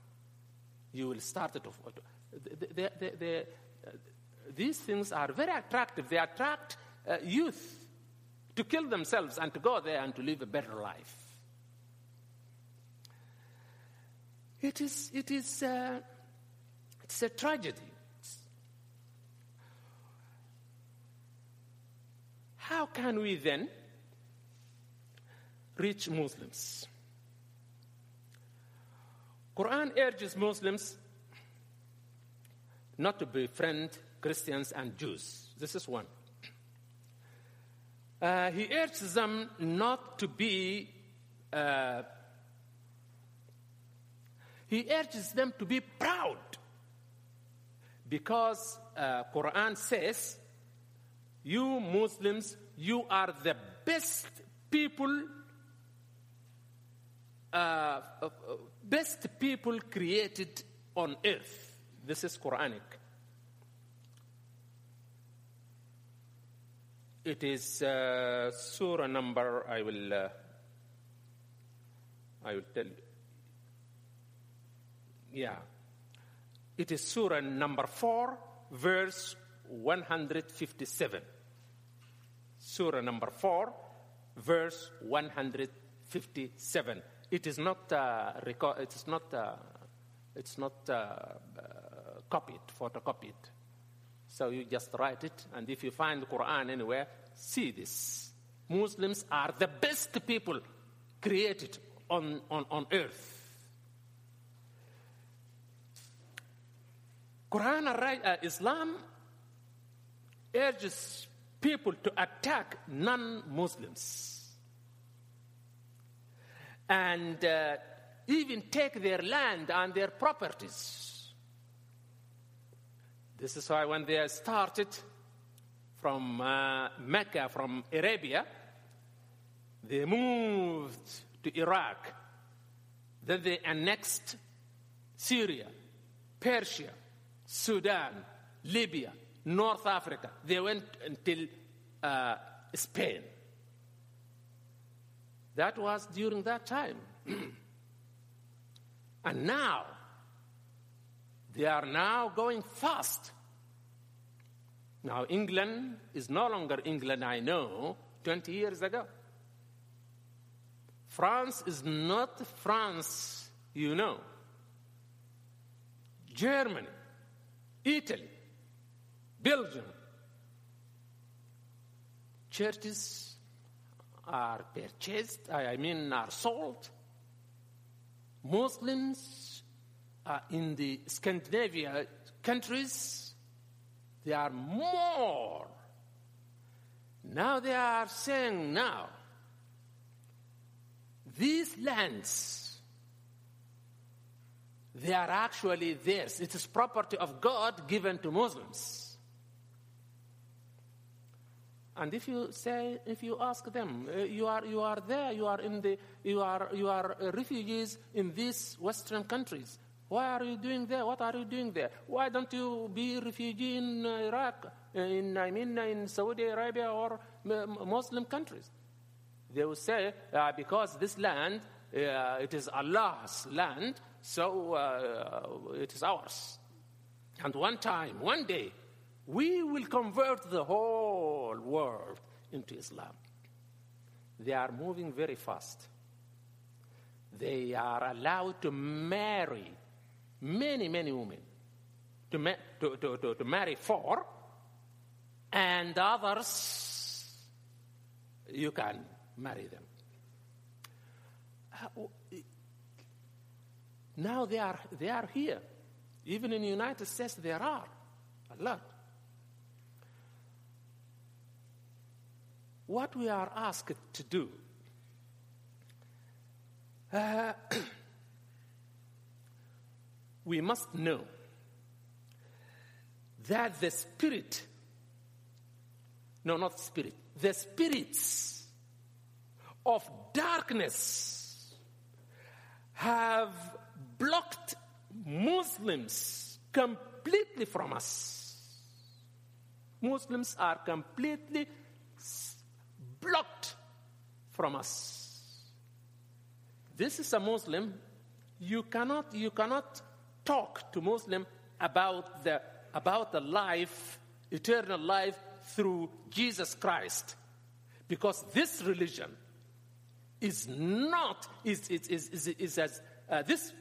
You will start to. The, the, the, these things are very attractive. They attract uh, youth to kill themselves and to go there and to live a better life. It is, it is, uh, it's a tragedy. How can we then reach Muslims? Quran urges Muslims not to befriend Christians and Jews. This is one. Uh, he urges them not to be uh, he urges them to be proud because uh, Quran says, you Muslims, you are the best people, uh, uh, best people created on earth. This is Quranic. It is uh, surah number, I will, uh, I will tell you. Yeah. It is Surah number 4, verse 157. Surah number 4, verse 157. It is not, uh, record, it is not, uh, it's not uh, copied, photocopied. So you just write it, and if you find the Quran anywhere, see this. Muslims are the best people created on, on, on earth. Quran, uh, Islam urges people to attack non Muslims and uh, even take their land and their properties. This is why when they started from uh, Mecca, from Arabia, they moved to Iraq. Then they annexed Syria, Persia, Sudan, Libya, North Africa. They went until uh, Spain. That was during that time. and now, they are now going fast. Now, England is no longer England I know 20 years ago. France is not France you know. Germany, Italy, Belgium. Churches are purchased, I mean, are sold. Muslims are in the Scandinavia countries, they are more. Now they are saying now, these lands, they are actually theirs. It is property of God given to Muslims. And if you say, if you ask them, uh, you are you are there, you are in the, you are you are uh, refugees in these Western countries. Why are you doing there? What are you doing there? Why don't you be refugee in uh, Iraq, uh, in I mean in Saudi Arabia or Muslim countries? They will say uh, because this land uh, it is Allah's land, so uh, it is ours. And one time, one day, we will convert the whole world into Islam. They are moving very fast. They are allowed to marry many, many women, to, ma- to, to, to, to marry four, and others, you can marry them. Uh, now they are, they are here. Even in the United States, there are a lot. What we are asked to do. Uh, we must know that the spirit, no, not spirit, the spirits of darkness have blocked Muslims completely from us. Muslims are completely blocked from us. This is a Muslim. You cannot, you cannot talk to Muslim about the, about the life, eternal life through Jesus Christ. Because this religion is not, is, is, is, is, is as, uh, this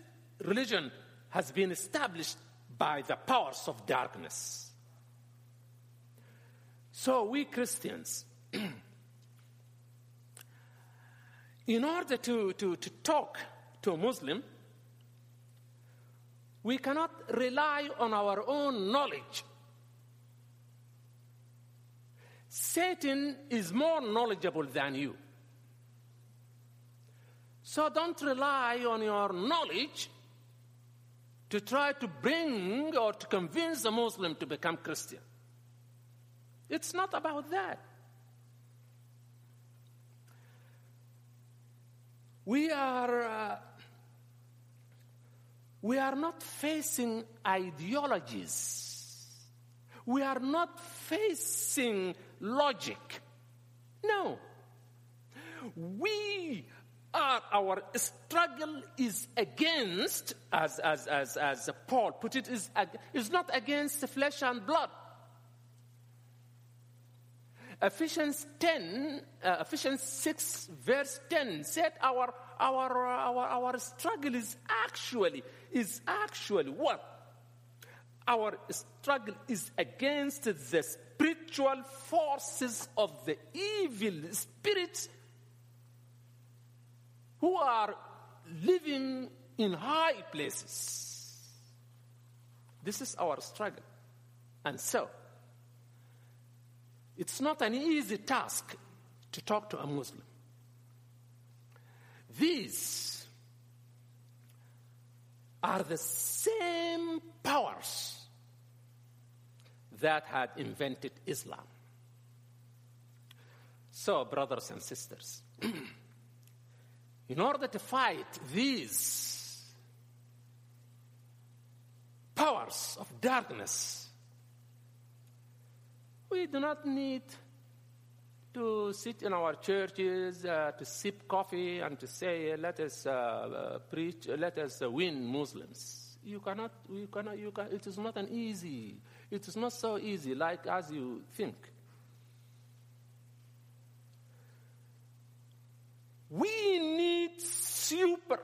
religion has been established by the powers of darkness. So we Christians, in order to, to, to talk to a Muslim, we cannot rely on our own knowledge. Satan is more knowledgeable than you. So don't rely on your knowledge to try to bring or to convince a Muslim to become Christian. It's not about that. We are, uh, we are not facing ideologies. We are not facing logic. No. We are, our struggle is against, as, as, as, as Paul put it, is, is not against flesh and blood. Ephesians 10, uh, Ephesians 6, verse 10 said our, our, our, our struggle is actually, is actually what? Our struggle is against the spiritual forces of the evil spirits who are living in high places. This is our struggle. And so, it's not an easy task to talk to a Muslim. These are the same powers that had invented Islam. So, brothers and sisters, in order to fight these powers of darkness, we do not need to sit in our churches uh, to sip coffee and to say, let us uh, uh, preach, let us uh, win Muslims. You cannot, you cannot, you can, it is not an easy, It is not so easy like as you think. We need super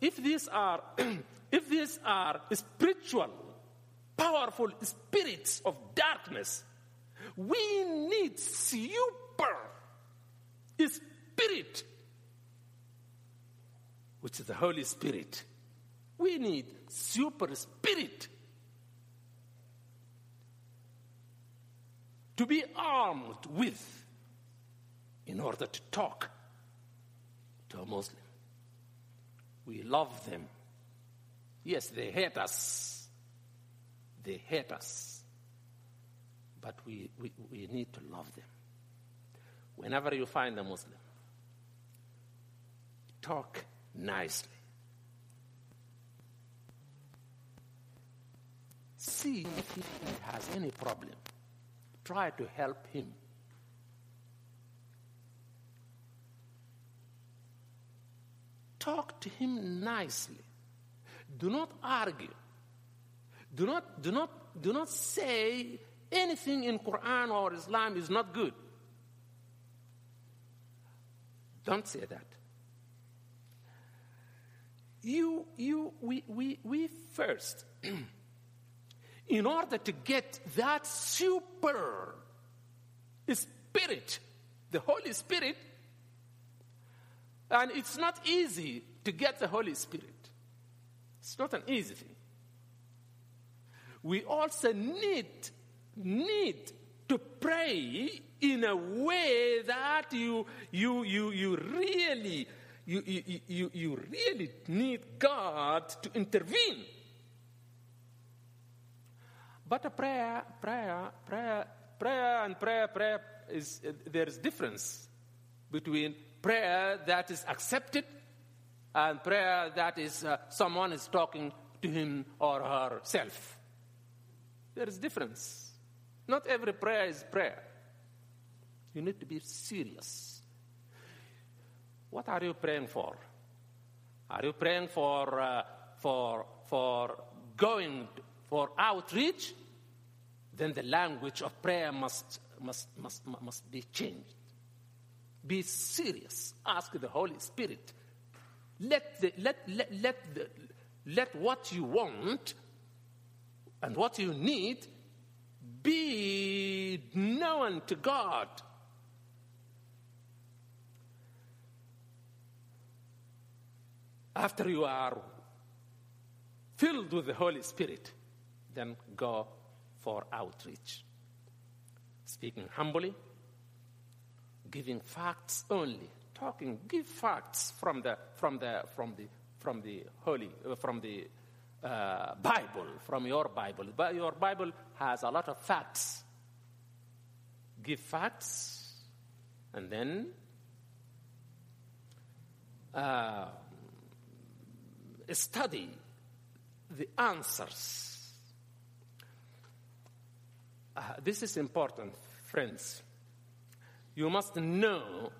if these are if these are spiritual powerful spirits of darkness we need super spirit which is the holy spirit we need super spirit to be armed with in order to talk to a Muslim. We love them. Yes, they hate us. They hate us. But we, we, we need to love them. Whenever you find a Muslim, talk nicely. See if he has any problem. Try to help him. Talk to him nicely. Do not argue. Do not, do not, do not say anything in Quran or Islam is not good. Don't say that. You, you, we, we, we first, in order to get that super spirit, the Holy Spirit, and it's not easy to get the Holy Spirit. It's not an easy thing. We also need, need to pray in a way that you, you, you, you really, you, you, you, you really need God to intervene. But a prayer, prayer, prayer, prayer and prayer, prayer is there is difference between prayer that is accepted and prayer that is uh, someone is talking to him or herself. There is difference. Not every prayer is prayer. You need to be serious. What are you praying for? Are you praying for, uh, for, for going for outreach? Then the language of prayer must, must, must, must be changed. Be serious. Ask the Holy Spirit. Let, the, let, let, let, the, let what you want and what you need be known to God. After you are filled with the Holy Spirit, then go for outreach. Speaking humbly, giving facts only, talking, give facts from the, from the, from the, from the Holy, uh, from the uh, Bible, from your Bible. But your Bible has a lot of facts. Give facts, and then uh, study the answers. Uh, this is important, friends. You must know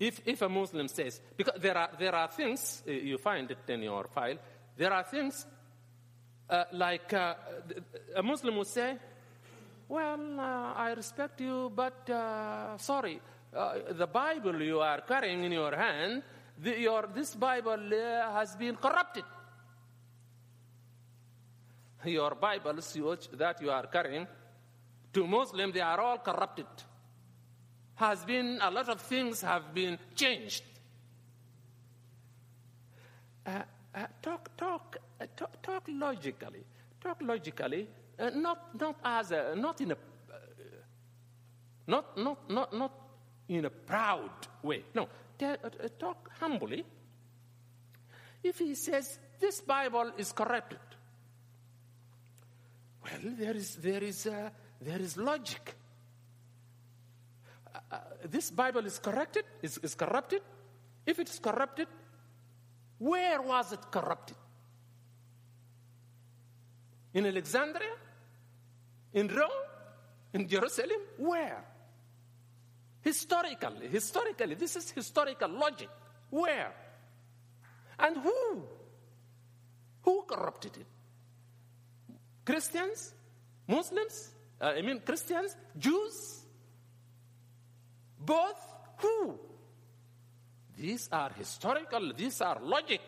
if, if a Muslim says, because there are, there are things, uh, you find it in your file, there are things uh, like uh, a Muslim would say, Well, uh, I respect you, but uh, sorry, uh, the Bible you are carrying in your hand, the, your, this Bible uh, has been corrupted. Your Bibles that you are carrying, to Muslim, they are all corrupted. Has been, a lot of things have been changed. talk, talk uh, talk, talk, logically. Talk logically, uh, not, not as a, not in a, uh, not, not, not, not in a proud way. No, uh, talk humbly. If he says, this Bible is corrupted, well, there is, there is, uh, there is logic. Uh, this Bible is corrected, is, is corrupted. If it is corrupted, where was it corrupted? In Alexandria? In Rome? In Jerusalem? Where? Historically, historically, this is historical logic. Where? And who? Who corrupted it? Christians? Muslims? Uh, I mean, Christians? Jews? Both? Who? These are historical, these are logic.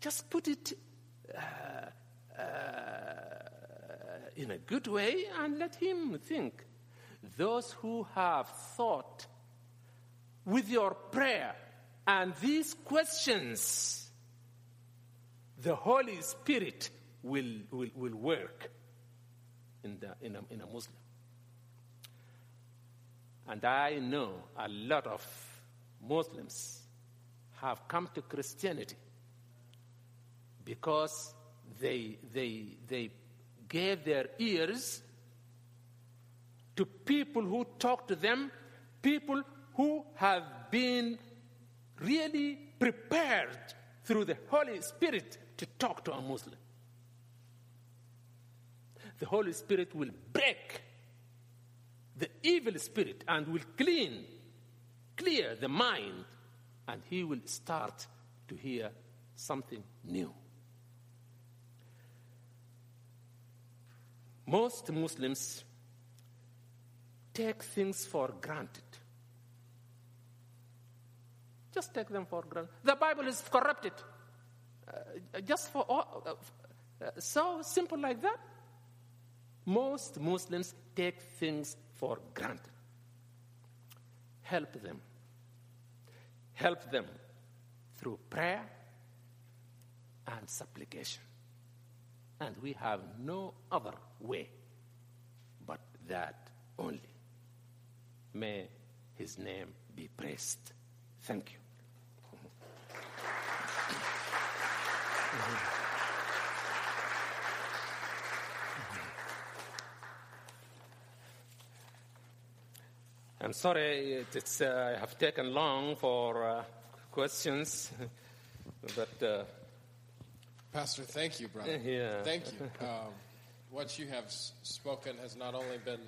Just put it uh, uh, in a good way and let him think. Those who have thought with your prayer and these questions, the Holy Spirit will, will, will work in, the, in, a, in a Muslim. And I know a lot of Muslims have come to Christianity because they, they, they gave their ears to people who talk to them, people who have been really prepared through the Holy Spirit to talk to a Muslim. The Holy Spirit will break the evil spirit and will clean, clear the mind, and he will start to hear something new. Most Muslims take things for granted. Just take them for granted. The Bible is corrupted. Uh, just for all, uh, uh, so simple like that. Most Muslims take things for granted. Help them. Help them through prayer and supplication. And we have no other way but that only. May his name be praised. Thank you. I'm sorry it's, uh, I have taken long for uh, questions, but. Uh, Pastor, thank you, brother. Yeah. Thank you. Um, what you have spoken has not only been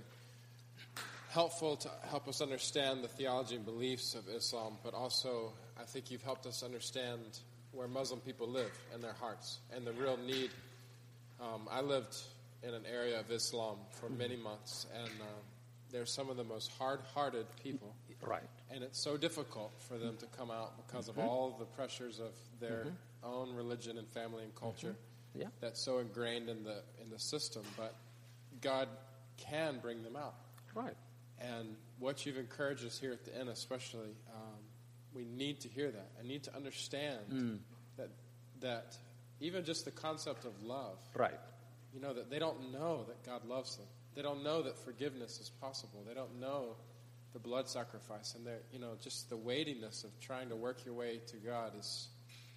helpful to help us understand the theology and beliefs of Islam, but also I think you've helped us understand where Muslim people live in their hearts and the real need. Um, I lived in an area of Islam for many months, and um, they're some of the most hard-hearted people. Right. And it's so difficult for them to come out because of all the pressures of their own religion and family and culture Yeah. that's so ingrained in the in the system. But God can bring them out. Right. And what you've encouraged us here at the end, especially, um, we need to hear that. I need to understand that that even just the concept of love, Right. you know, that they don't know that God loves them. They don't know that forgiveness is possible. They don't know the blood sacrifice, and they're, you know, just the weightiness of trying to work your way to God is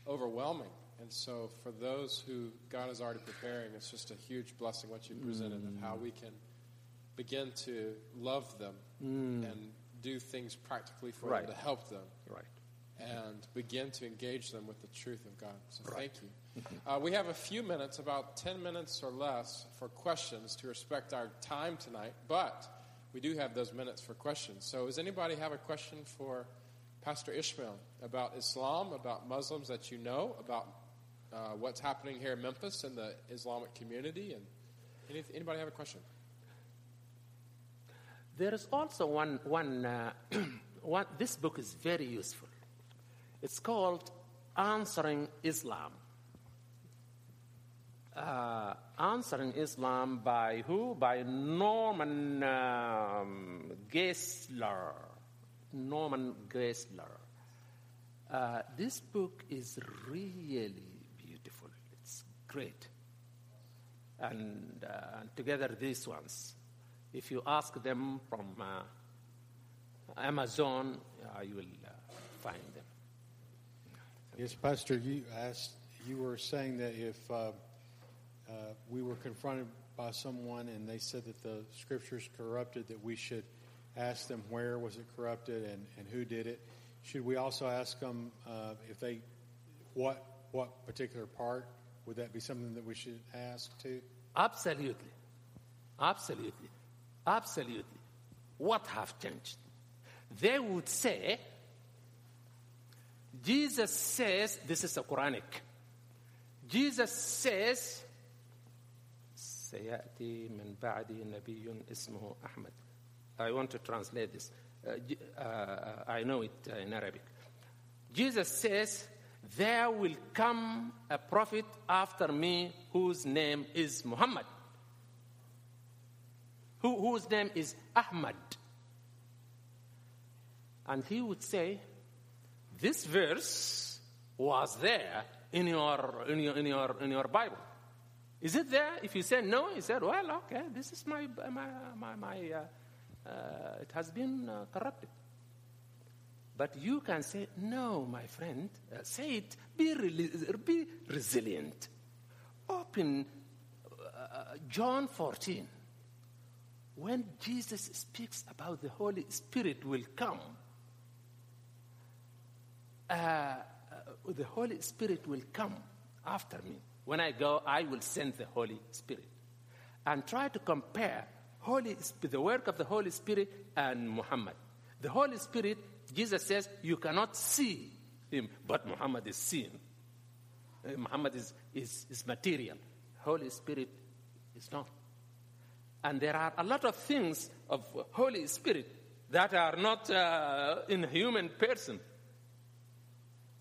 overwhelming. And so, for those who God is already preparing, it's just a huge blessing what you presented of how we can begin to love them and do things practically for Right. them to help them Right. and begin to engage them with the truth of God. So thank you. Uh, we have a few minutes, about 10 minutes or less, for questions to respect our time tonight, but we do have those minutes for questions. So, does anybody have a question for Pastor Ishmael about Islam, about Muslims that you know, about uh, what's happening here in Memphis in the Islamic community? And any, anybody have a question? There is also one, one, uh, one, this book is very useful. It's called Answering Islam. Uh, Answering Islam by who? By Norman um, Geisler. Norman Geisler. Uh, this book is really beautiful. It's great. And, uh, together these ones. If you ask them from uh, Amazon, uh, you will uh, find them. Yes, Pastor, you asked, you were saying that if uh, we were confronted by someone and they said that the scripture's corrupted, that we should ask them where was it corrupted and, and who did it. Should we also ask them uh, if they, what, what particular part? Would that be something that we should ask too? Absolutely. Absolutely. Absolutely. What have changed? They would say, Jesus says, this is a Quranic. Jesus says, سيأتي من بعدي نبي اسمه أحمد. I want to translate this. Uh, uh, I know it uh, in Arabic. Jesus says, There will come a prophet after me whose name is Muhammad, who, whose name is Ahmad. And he would say, This verse was there in your, in your, in your, in your Bible. Is it there? If you say no, he said, Well, okay, this is my, my, my, my uh, it has been uh, corrupted. But you can say, No, my friend, uh, say it, be, reli- be resilient. Open uh, John 14. When Jesus speaks about the Holy Spirit will come, uh, uh, the Holy Spirit will come after me. When I go, I will send the Holy Spirit. And try to compare Holy, the work of the Holy Spirit and Muhammad. The Holy Spirit, Jesus says, you cannot see him, but Muhammad is seen. Uh, Muhammad is, is, is material. Holy Spirit is not. And there are a lot of things of Holy Spirit that are not uh, in human person.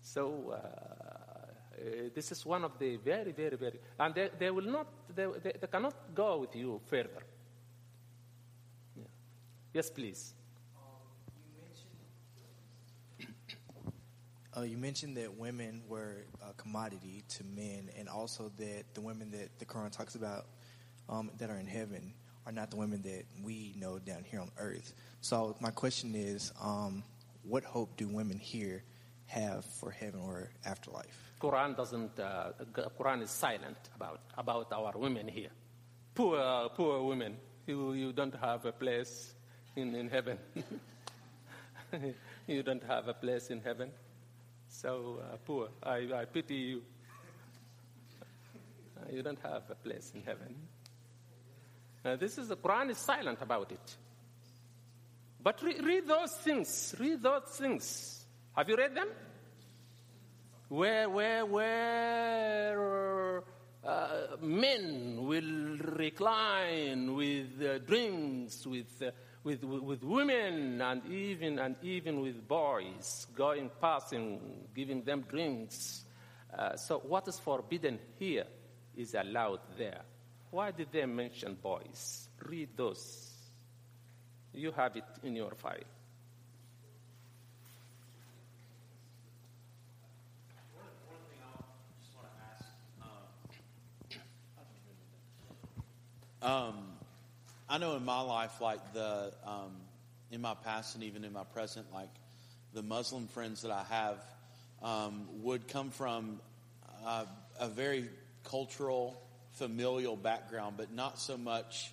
So uh, uh, this is one of the very, very, very, and they, they will not, they, they, they cannot go with you further. Yes, please. Uh, you mentioned that women were a commodity to men, and also that the women that the Quran talks about um, that are in heaven are not the women that we know down here on earth. So my question is, um, what hope do women here have for heaven or afterlife? Quran doesn't. Uh, Quran is silent about about our women here. Poor, poor women. You you don't have a place in in heaven. you don't have a place in heaven. So uh, poor. I, I pity you. Uh, you don't have a place in heaven. This is the Quran is silent about it. But re- read those things. Read those things. Have you read them? where where where uh, men will recline with uh, drinks with, with with women and even and even with boys going passing giving them drinks. Uh, so what is forbidden here is allowed there. Why did they mention boys? Read those. You have it in your file. Um, I know in my life, like the um, in my past and even in my present, like the Muslim friends that I have um, would come from uh, a very cultural, familial background, but not so much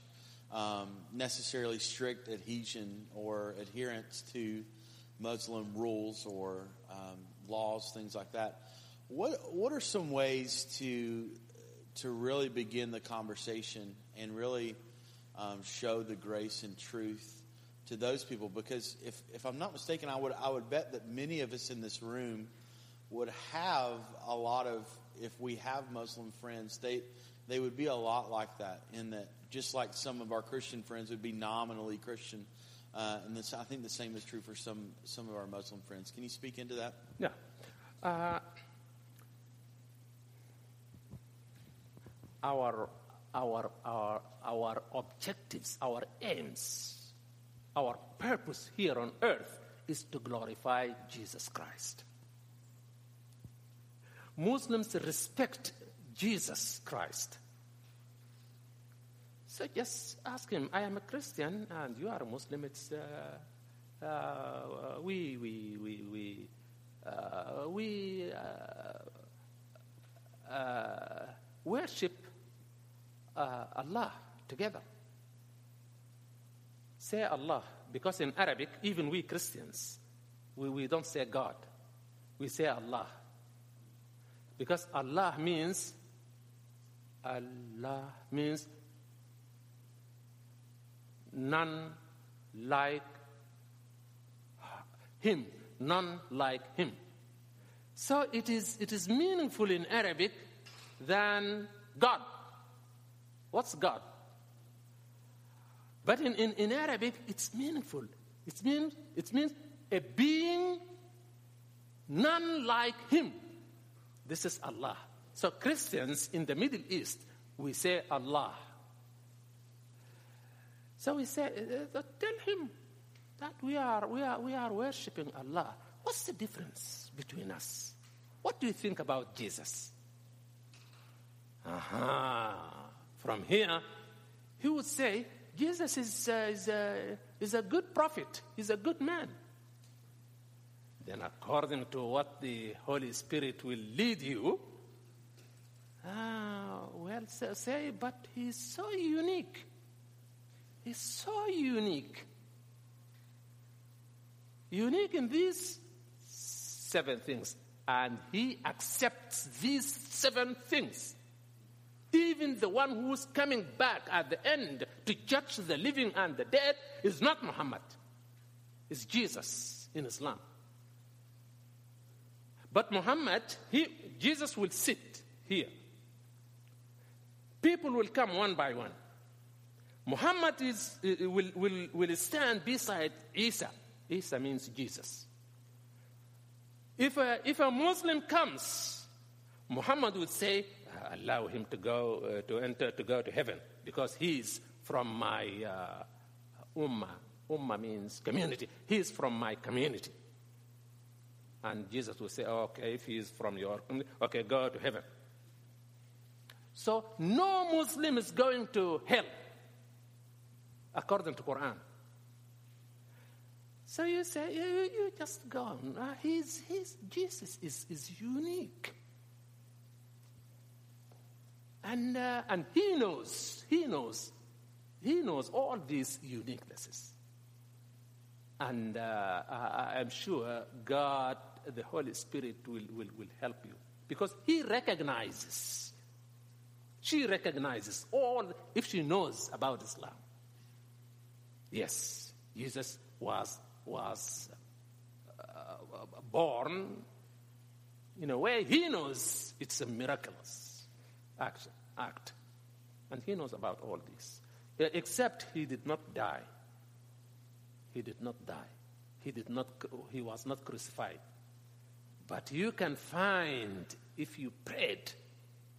um, necessarily strict adhesion or adherence to Muslim rules or um, laws, things like that. What What are some ways to to really begin the conversation and really um, show the grace and truth to those people? Because if if I'm not mistaken, I would I would bet that many of us in this room would have a lot of if we have Muslim friends, they they would be a lot like that in that just like some of our Christian friends would be nominally Christian. Uh, and this, I think the same is true for some some of our Muslim friends. Can you speak into that? Yeah. Uh, our, our, our, our objectives, our aims, our purpose here on earth is to glorify Jesus Christ. Muslims respect Jesus Christ. So just ask him, I am a Christian and you are a Muslim. It's, uh, uh, we, we, we, we, uh, we uh, uh, worship uh, Allah together. Say Allah, because in Arabic, even we Christians, we, we don't say God, we say Allah. Because Allah means, Allah means none like him, none like him. So it is, it is meaningful in Arabic than God. What's God? But in, in, in Arabic, it's meaningful. It means, it means a being none like him. This is Allah. So Christians in the Middle East, we say Allah. So we say, uh, uh, tell him that we are, we, are, we are worshiping Allah. What's the difference between us? What do you think about Jesus? Aha. From here, he would say, Jesus is, uh, is, uh, is a good prophet, he's a good man. Then, according to what the Holy Spirit will lead you, ah, well, say, but he's so unique. He's so unique. Unique in these seven things. And he accepts these seven things. Even the one who's coming back at the end to judge the living and the dead is not Muhammad, it's Jesus in Islam. But Muhammad, he, Jesus will sit here. People will come one by one. Muhammad is, uh, will, will, will stand beside Isa. Isa means Jesus. If a, if a Muslim comes, Muhammad would say, allow him to go uh, to enter to go to heaven because he's from my uh, ummah. Ummah means community. He's from my community. And Jesus will say, okay, if he's from your community, okay, go to heaven. So no Muslim is going to hell, according to Quran. So you say, you, you just go. Uh, he's, he's, Jesus is, is unique. And, uh, and he knows, he knows, he knows all these uniquenesses. And uh, I, I'm sure God, the Holy Spirit, will, will, will help you. Because he recognizes, she recognizes all, if she knows about Islam. Yes, Jesus was, was uh, born in a way he knows it's a miraculous action, act. And he knows about all this. Except he did not die. He did not die. He, did not, he was not crucified. But you can find, if you prayed,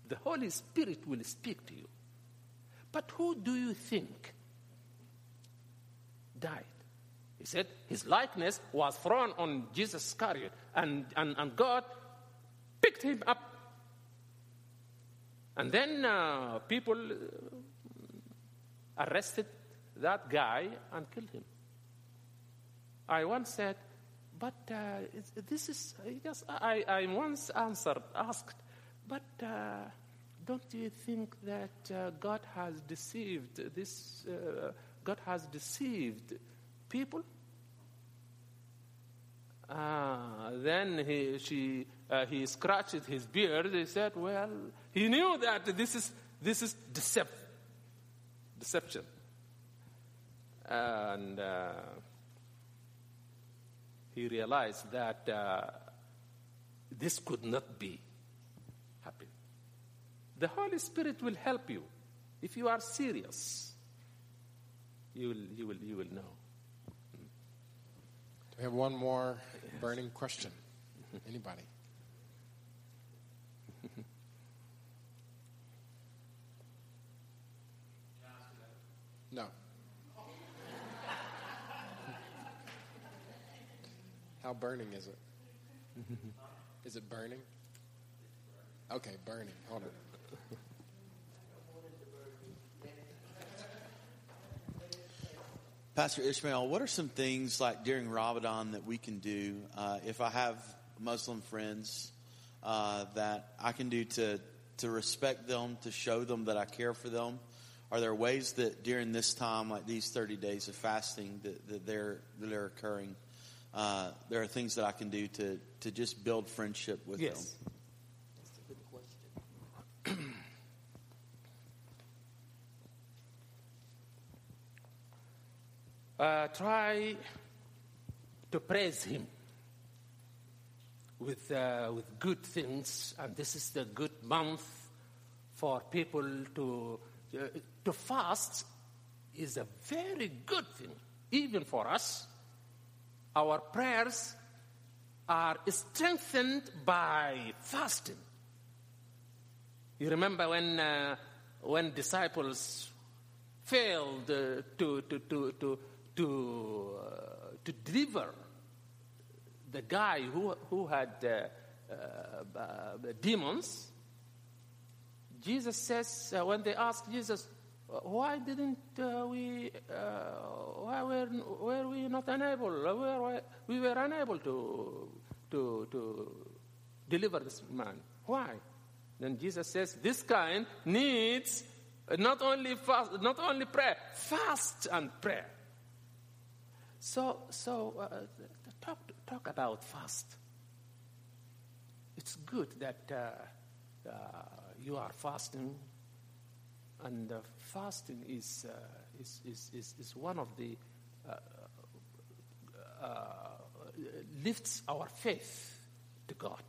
the Holy Spirit will speak to you. But who do you think died? He said his likeness was thrown on Judas Iscariot, and, and, and God picked him up and then uh, people uh, arrested that guy and killed him. I once said, but uh, this is, yes, I, I once answered, asked, but uh, don't you think that uh, God has deceived this, uh, God has deceived people? Then he, she, uh, he scratched his beard. He said, Well, he knew that this is, this is decep- deception. And uh, he realized that uh, this could not be happen. The Holy Spirit will help you. If you are serious, you will, you will, you will know. We have one more burning question? Anybody? No. How burning is it? Is it burning? Okay, burning. Hold it. Pastor Ishmael, what are some things like during Ramadan that we can do uh, if I have Muslim friends uh, that I can do to to respect them, to show them that I care for them? Are there ways that during this time, like these 30 days of fasting, that, that they're that are occurring? Uh, there are things that I can do to to just build friendship with him. yes. them. That's a good question. uh, try to praise Him with, uh, with good things, and this is the good month for people to, uh, to fast is a very good thing, even for us. Our prayers are strengthened by fasting. You remember when, uh, when disciples failed uh, to, to, to, to, to, uh, to deliver the guy who, who had uh, uh, demons, Jesus says, uh, when they asked Jesus, why didn't uh, we, uh, why were, were we not unable, were, we were unable to, to, to deliver this man. Why? Then Jesus says, this kind needs not only fast, not only prayer, fast and prayer. So, so uh, talk, talk about fast. It's good that uh, uh, you are fasting, and fasting is, uh, is, is, is, is, one of the uh, uh, lifts our faith to God.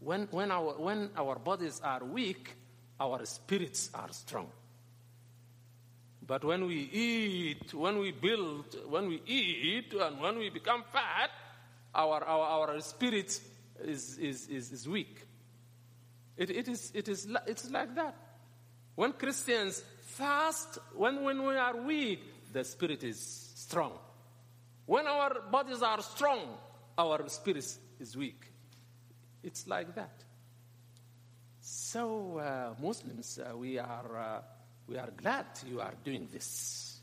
When, when, our, when our bodies are weak, our spirits are strong. But when we eat, when we build, when we eat, and when we become fat, our, our, our spirit is, is, is, is weak. It, it, is, it is, it's like that. When Christians fast, when, when we are weak, the spirit is strong. When our bodies are strong, our spirit is weak. It's like that. So, uh, Muslims, uh, we, are, uh, we are glad you are doing this.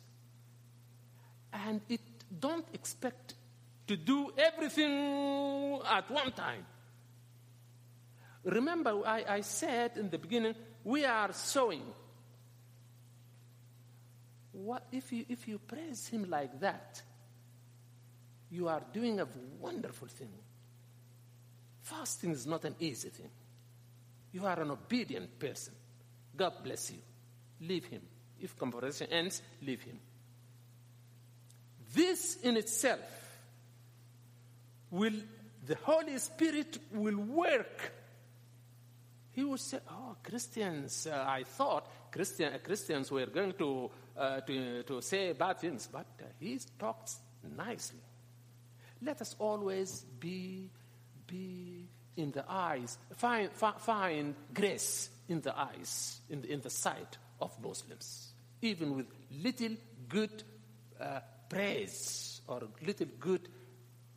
And it don't expect to do everything at one time. Remember, I, I said in the beginning, we are sowing. What if you, if you praise him like that? You are doing a wonderful thing. Fasting is not an easy thing. You are an obedient person. God bless you. Leave him. If conversation ends, leave him. This in itself will, the Holy Spirit will work he would say, "Oh, Christians! Uh, I thought Christian, Christians were going to, uh, to to say bad things, but uh, he talks nicely. Let us always be be in the eyes, find find grace in the eyes, in the, in the sight of Muslims, even with little good uh, praise or little good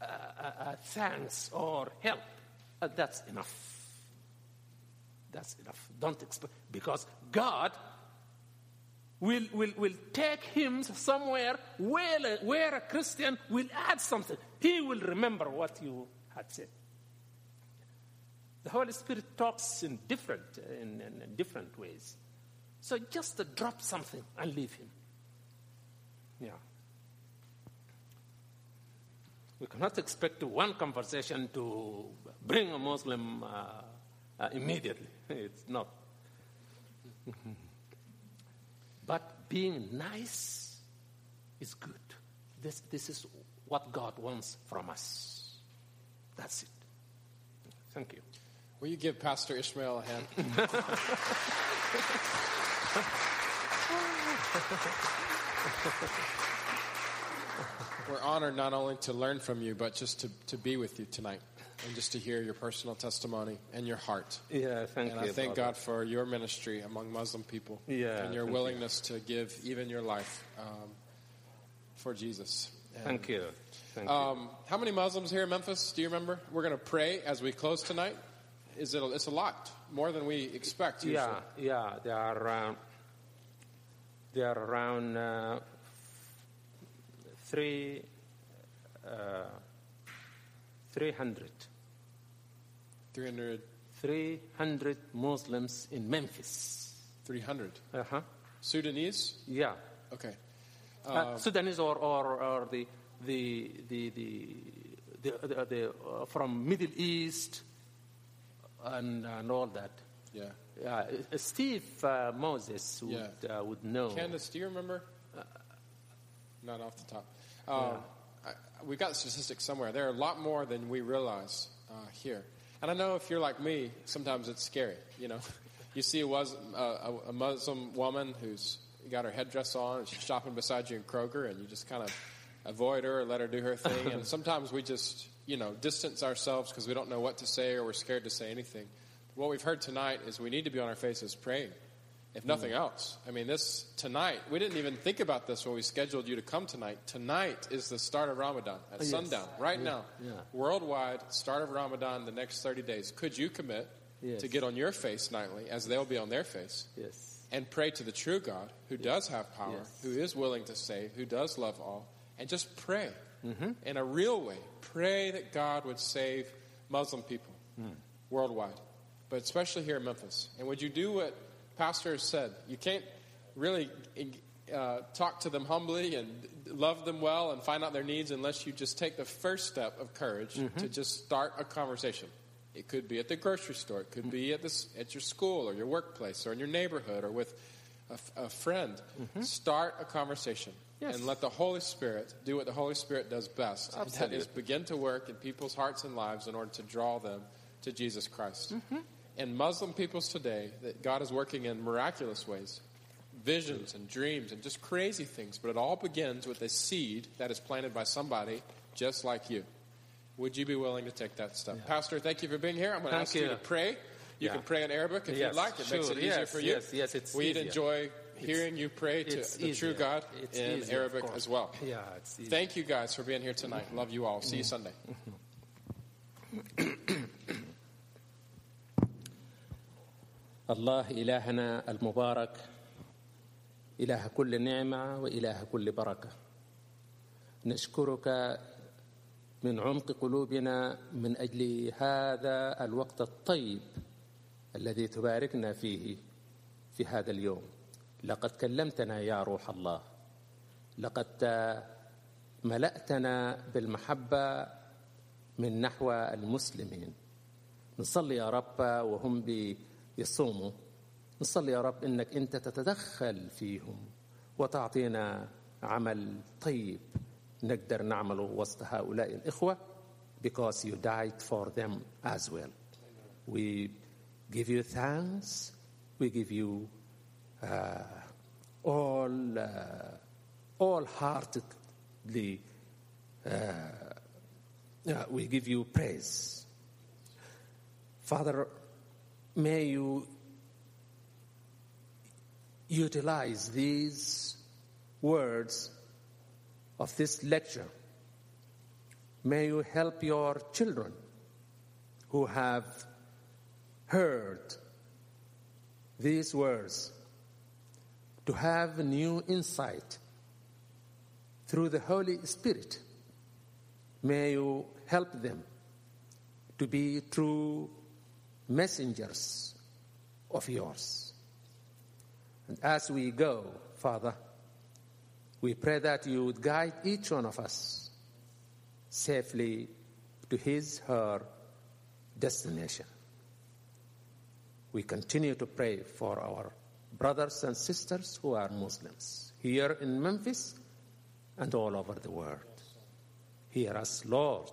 uh, thanks or help. that's enough. That's enough. Don't expect, because God will, will, will take him somewhere where, where a Christian will add something. He will remember what you had said. The Holy Spirit talks in different, in, in, in different ways. So just drop something and leave him. Yeah. We cannot expect one conversation to bring a Muslim uh, uh, immediately. It's not. but being nice is good. This, this is what God wants from us. That's it. Thank you. Will you give Pastor Ishmael a hand? We're honored not only to learn from you, but just to, to be with you tonight and just to hear your personal testimony and your heart. Yeah, thank and you. And I thank. God for your ministry among Muslim people. Yeah, and your willingness you. to give even your life um, for Jesus. And, thank you. Thank um, you. How many Muslims here in Memphis? Do you remember? We're going to pray as we close tonight. Is it? A, it's a lot more than we expect. Usually. Yeah, yeah. There are around. There are around uh, three. Uh, 300 300. 300 Muslims in Memphis. 300. Uh huh. Sudanese? Yeah. Okay. Uh, uh, Sudanese or, or, or the, the, the, the, the, the, the uh, from Middle East and, and all that. Yeah. Uh, Steve uh, Moses would, yeah. would know. Candace, do you remember? Not off the top. Um, yeah. I, we've got statistics somewhere. There are a lot more than we realize here. And I know if you're like me, sometimes it's scary. You know, you see a, was, uh, a Muslim woman who's got her headdress on, and she's shopping beside you in Kroger, and you just kind of avoid her or let her do her thing. and sometimes we just, you know, distance ourselves because we don't know what to say or we're scared to say anything. What we've heard tonight is we need to be on our faces praying, if nothing else. I mean, this tonight, we didn't even think about this when we scheduled you to come tonight. Tonight is the start of Ramadan at yes. sundown, right Yeah, now. yeah. Worldwide, start of Ramadan, the next 30 days. Could you commit Yes. to get on your face nightly, as they'll be on their face, Yes. and pray to the true God who does have power, Yes. who is willing to save, who does love all, and just pray Mm-hmm. in a real way. Pray that God would save Muslim people Mm. worldwide, but especially here in Memphis. And would you do what Pastor has said? You can't really uh, talk to them humbly and love them well and find out their needs unless you just take the first step of courage Mm-hmm. to just start a conversation. It could be at the grocery store, it could be at, this, at your school or your workplace or in your neighborhood or with a friend. Start a conversation Mm-hmm. Yes. and let the Holy Spirit do what the Holy Spirit does best. and That Absolutely. is begin to work in people's hearts and lives in order to draw them to Jesus Christ. Mm-hmm. And Muslim peoples today, that God is working in miraculous ways, visions and dreams and just crazy things, but it all begins with a seed that is planted by somebody just like you. Would you be willing to take that step? Pastor, thank you for being here. I'm going to ask you. you. to pray. You Yeah. can pray in Arabic if Yes, you'd like. It makes it easier Yes, for you. yes, yes, it's We'd easier. enjoy hearing you pray to It's the true. God It's in easier, Arabic as well. Yeah, it's easy. Thank you guys for being here tonight. Love you all. See you mm-hmm. Sunday. Mm-hmm. الله إلهنا المبارك إله كل نعمة وإله كل بركة. نشكرك من عمق قلوبنا من أجل هذا الوقت الطيب الذي تباركنا فيه في هذا اليوم. لقد كلمتنا يا روح الله. لقد ملأتنا بالمحبة من نحو المسلمين. نصلي يا رب وهم بيصوموا نصلي يا رب انك انت تتدخل فيهم وتعطينا عمل طيب نقدر نعمله وسط هؤلاء الاخوه because you died for them as well. We give you thanks. We give you uh, all uh, wholeheartedly. Uh, uh, we give you praise. Father, may you utilize these words of this lecture. May you help your children who have heard these words to have new insight through the Holy Spirit. May you help them to be true messengers of yours. And as we go, Father, we pray that you would guide each one of us safely to his, her destination. We continue to pray for our brothers and sisters who are Muslims here in Memphis and all over the world. Hear us, Lord,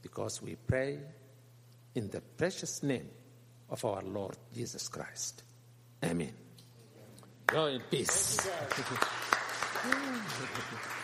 because we pray in the precious name of our Lord Jesus Christ. Amen. Go in peace.